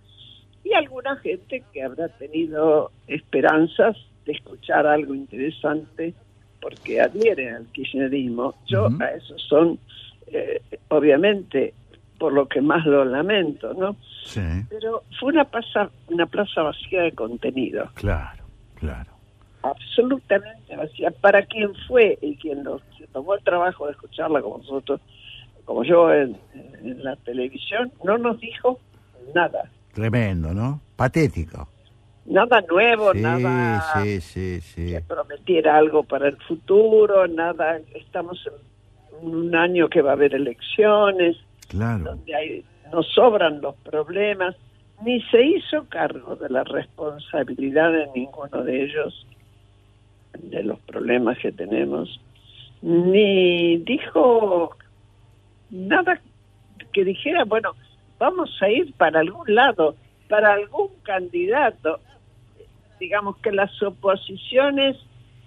y alguna gente que habrá tenido esperanzas de escuchar algo interesante porque adhiere al kirchnerismo. Yo a esos son, eh, obviamente, por lo que más lo lamento, ¿no? Sí. Pero fue una plaza, una plaza vacía de contenido, Claro, claro. absolutamente vacía. Para quien fue y quien se tomó el trabajo de escucharla como nosotros, como yo en, en la televisión, no nos dijo nada. Tremendo, ¿no? Patético. Nada nuevo, Sí, nada sí, sí, sí. que prometiera algo para el futuro, nada. Estamos en un año que va a haber elecciones, Claro. donde hay, nos sobran los problemas, ni se hizo cargo de la responsabilidad de ninguno de ellos, de los problemas que tenemos, ni dijo nada que dijera, bueno, vamos a ir para algún lado, para algún candidato. Digamos que las oposiciones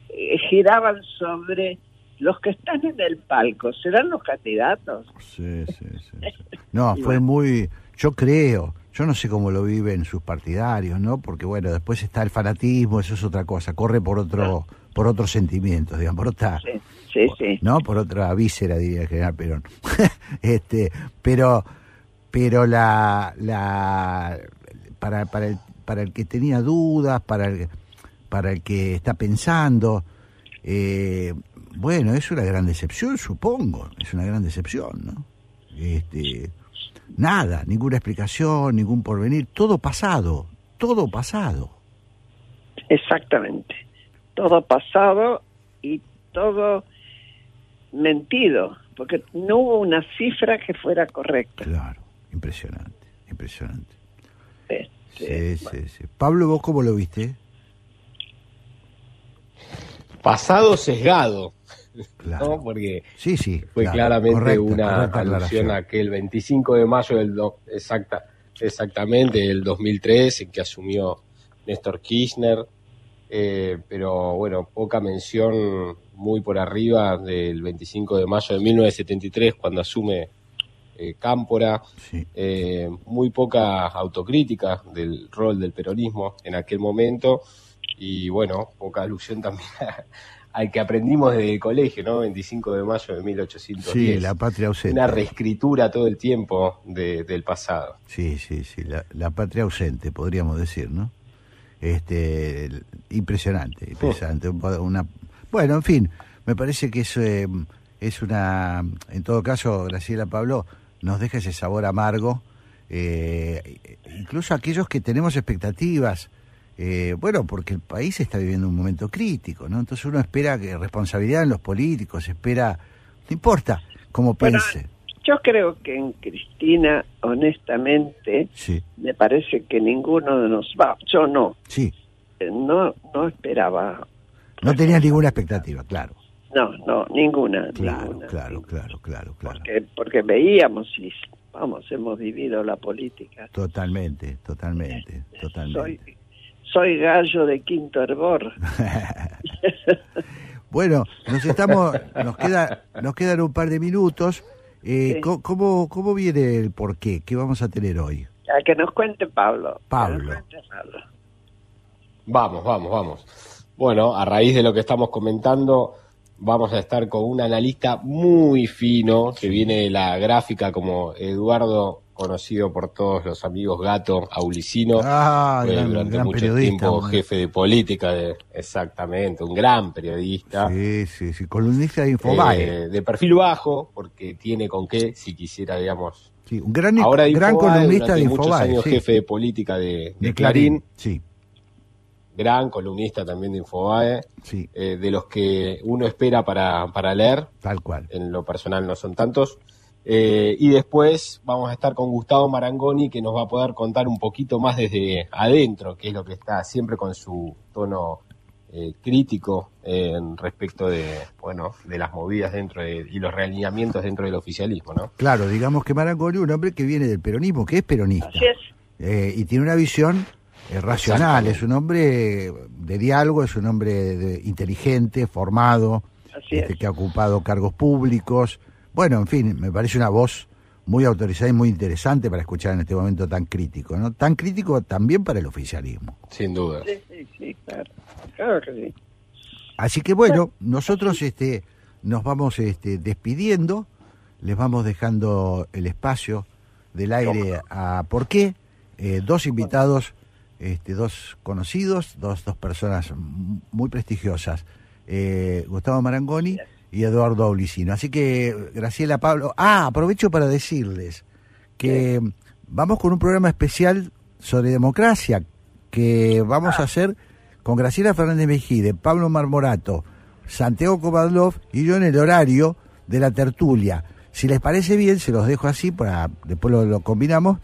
eh, giraban sobre los que están en el palco, ¿serán los candidatos? Sí, sí, sí. sí. No, fue muy, yo creo, yo no sé cómo lo viven sus partidarios, ¿no? Porque bueno, después está el fanatismo, eso es otra cosa, corre por otro, por otros sentimientos, digamos, por otra, Sí, sí. ¿no? Por otra víscera, diría el general Perón. este, pero, pero la, la, para, para el, para el que tenía dudas, para el, para el que está pensando, eh, bueno, es una gran decepción, supongo, es una gran decepción, ¿no? Este, nada, ninguna explicación, ningún porvenir, todo pasado, todo pasado. Exactamente. Todo pasado y todo mentido, porque no hubo una cifra que fuera correcta. Claro, impresionante, impresionante. Este, Sí, sí, sí. Pablo, ¿vos cómo lo viste? Pasado sesgado. ¿no? Porque Sí, sí. fue claro, claramente correcta, una correcta alusión a que el 25 de mayo del do- exacta, exactamente del 2003 en que asumió Néstor Kirchner, eh, pero bueno, poca mención muy por arriba del 25 de mayo de 1973 cuando asume eh, Cámpora, eh, muy poca autocrítica del rol del peronismo en aquel momento y bueno, poca alusión también a- al que aprendimos desde el colegio, ¿no? 25 de mayo de 1810. Sí, la patria ausente. Una reescritura todo el tiempo de- del pasado. Sí, sí, sí, la, la patria ausente, podríamos decir, ¿no? Este, impresionante, impresionante. Una, bueno, en fin, me parece que es, eh, es una, en todo caso, Graciela Pablo, nos deja ese sabor amargo, eh, incluso aquellos que tenemos expectativas, eh, bueno, porque el país está viviendo un momento crítico, ¿no? Entonces uno espera que responsabilidad en los políticos, espera, no importa cómo Bueno, piense. Yo creo que en Cristina, honestamente, Sí. me parece que ninguno de nos va. Yo no. Sí. Eh, No, no esperaba. No tenías ninguna expectativa, claro. No, no, ninguna. Claro, ninguna. claro, claro, claro, claro. Porque, porque veíamos y, vamos, hemos vivido la política. Totalmente, totalmente, totalmente. Soy, soy gallo de quinto hervor. Bueno, nos estamos, nos queda, nos quedan un par de minutos. Eh, Sí. ¿cómo, ¿Cómo viene el porqué? ¿Qué vamos a tener hoy? A que nos cuente Pablo. Pablo. Cuente Pablo. Vamos, vamos, vamos. Bueno, a raíz de lo que estamos comentando, vamos a estar con un analista muy fino que viene de la gráfica como Eduardo, conocido por todos los amigos Gato Aulicino. Ah, Fue gran- durante gran mucho tiempo hombre. jefe de política, de- exactamente, un gran periodista. Sí, sí, sí, columnista de Infobae. Eh, de perfil bajo, porque tiene con qué, si quisiera, digamos. Sí, un gran, Ahora de gran Infobae, columnista de durante muchos Infobae. años sí. jefe de política de, de De Clarín. Sí, gran columnista también de Infobae, Sí. eh, de los que uno espera para, para leer. Tal cual. En lo personal no son tantos. Eh, y después vamos a estar con Gustavo Marangoni, que nos va a poder contar un poquito más desde adentro, que es lo que está siempre con su tono eh, crítico en respecto de, bueno, de las movidas dentro de, y los realineamientos dentro del oficialismo, ¿no? Claro, digamos que Marangoni es un hombre que viene del peronismo, que es peronista. Eh, y tiene una visión racional, es un hombre de diálogo, es un hombre de- inteligente, formado, este, que ha ocupado cargos públicos. Bueno, en fin, me parece una voz muy autorizada y muy interesante para escuchar en este momento tan crítico, ¿no? Tan crítico también para el oficialismo. Sin duda. Sí, sí, sí, claro. Claro que sí. Así que bueno, nosotros este, nos vamos este, despidiendo, les vamos dejando el espacio del aire a ¿Por qué? Eh, dos invitados, este, dos conocidos, dos, dos personas muy prestigiosas, eh, Gustavo Marangoni y Eduardo Aulicino. Así que, Graciela, Pablo, ah, aprovecho para decirles que vamos con un programa especial sobre democracia que vamos a hacer con Graciela Fernández Mejide, Pablo Marmorato, Santiago Kovadlov y yo en el horario de la tertulia. Si les parece bien, se los dejo así, para después lo, lo combinamos,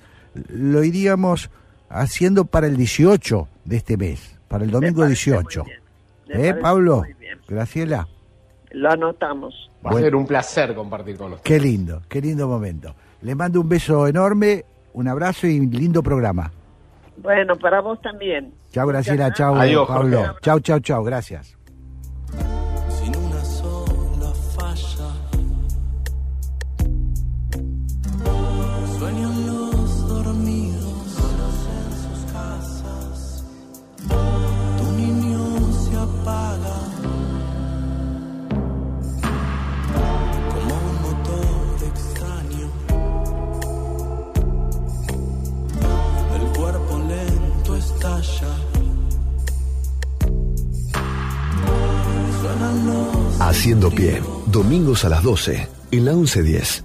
lo iríamos haciendo para el 18 de este mes, para el domingo 18. Me ¿Eh, Pablo? Graciela. Lo anotamos. Va a ser un placer compartir con ustedes. Qué lindo, qué lindo momento. Les mando un beso enorme, un abrazo y un lindo programa. Bueno, para vos también. Chao, Graciela, chao, Adiós, Pablo. Chao, chao, chao, gracias. Haciendo pie, domingos a las 12, en la 1110.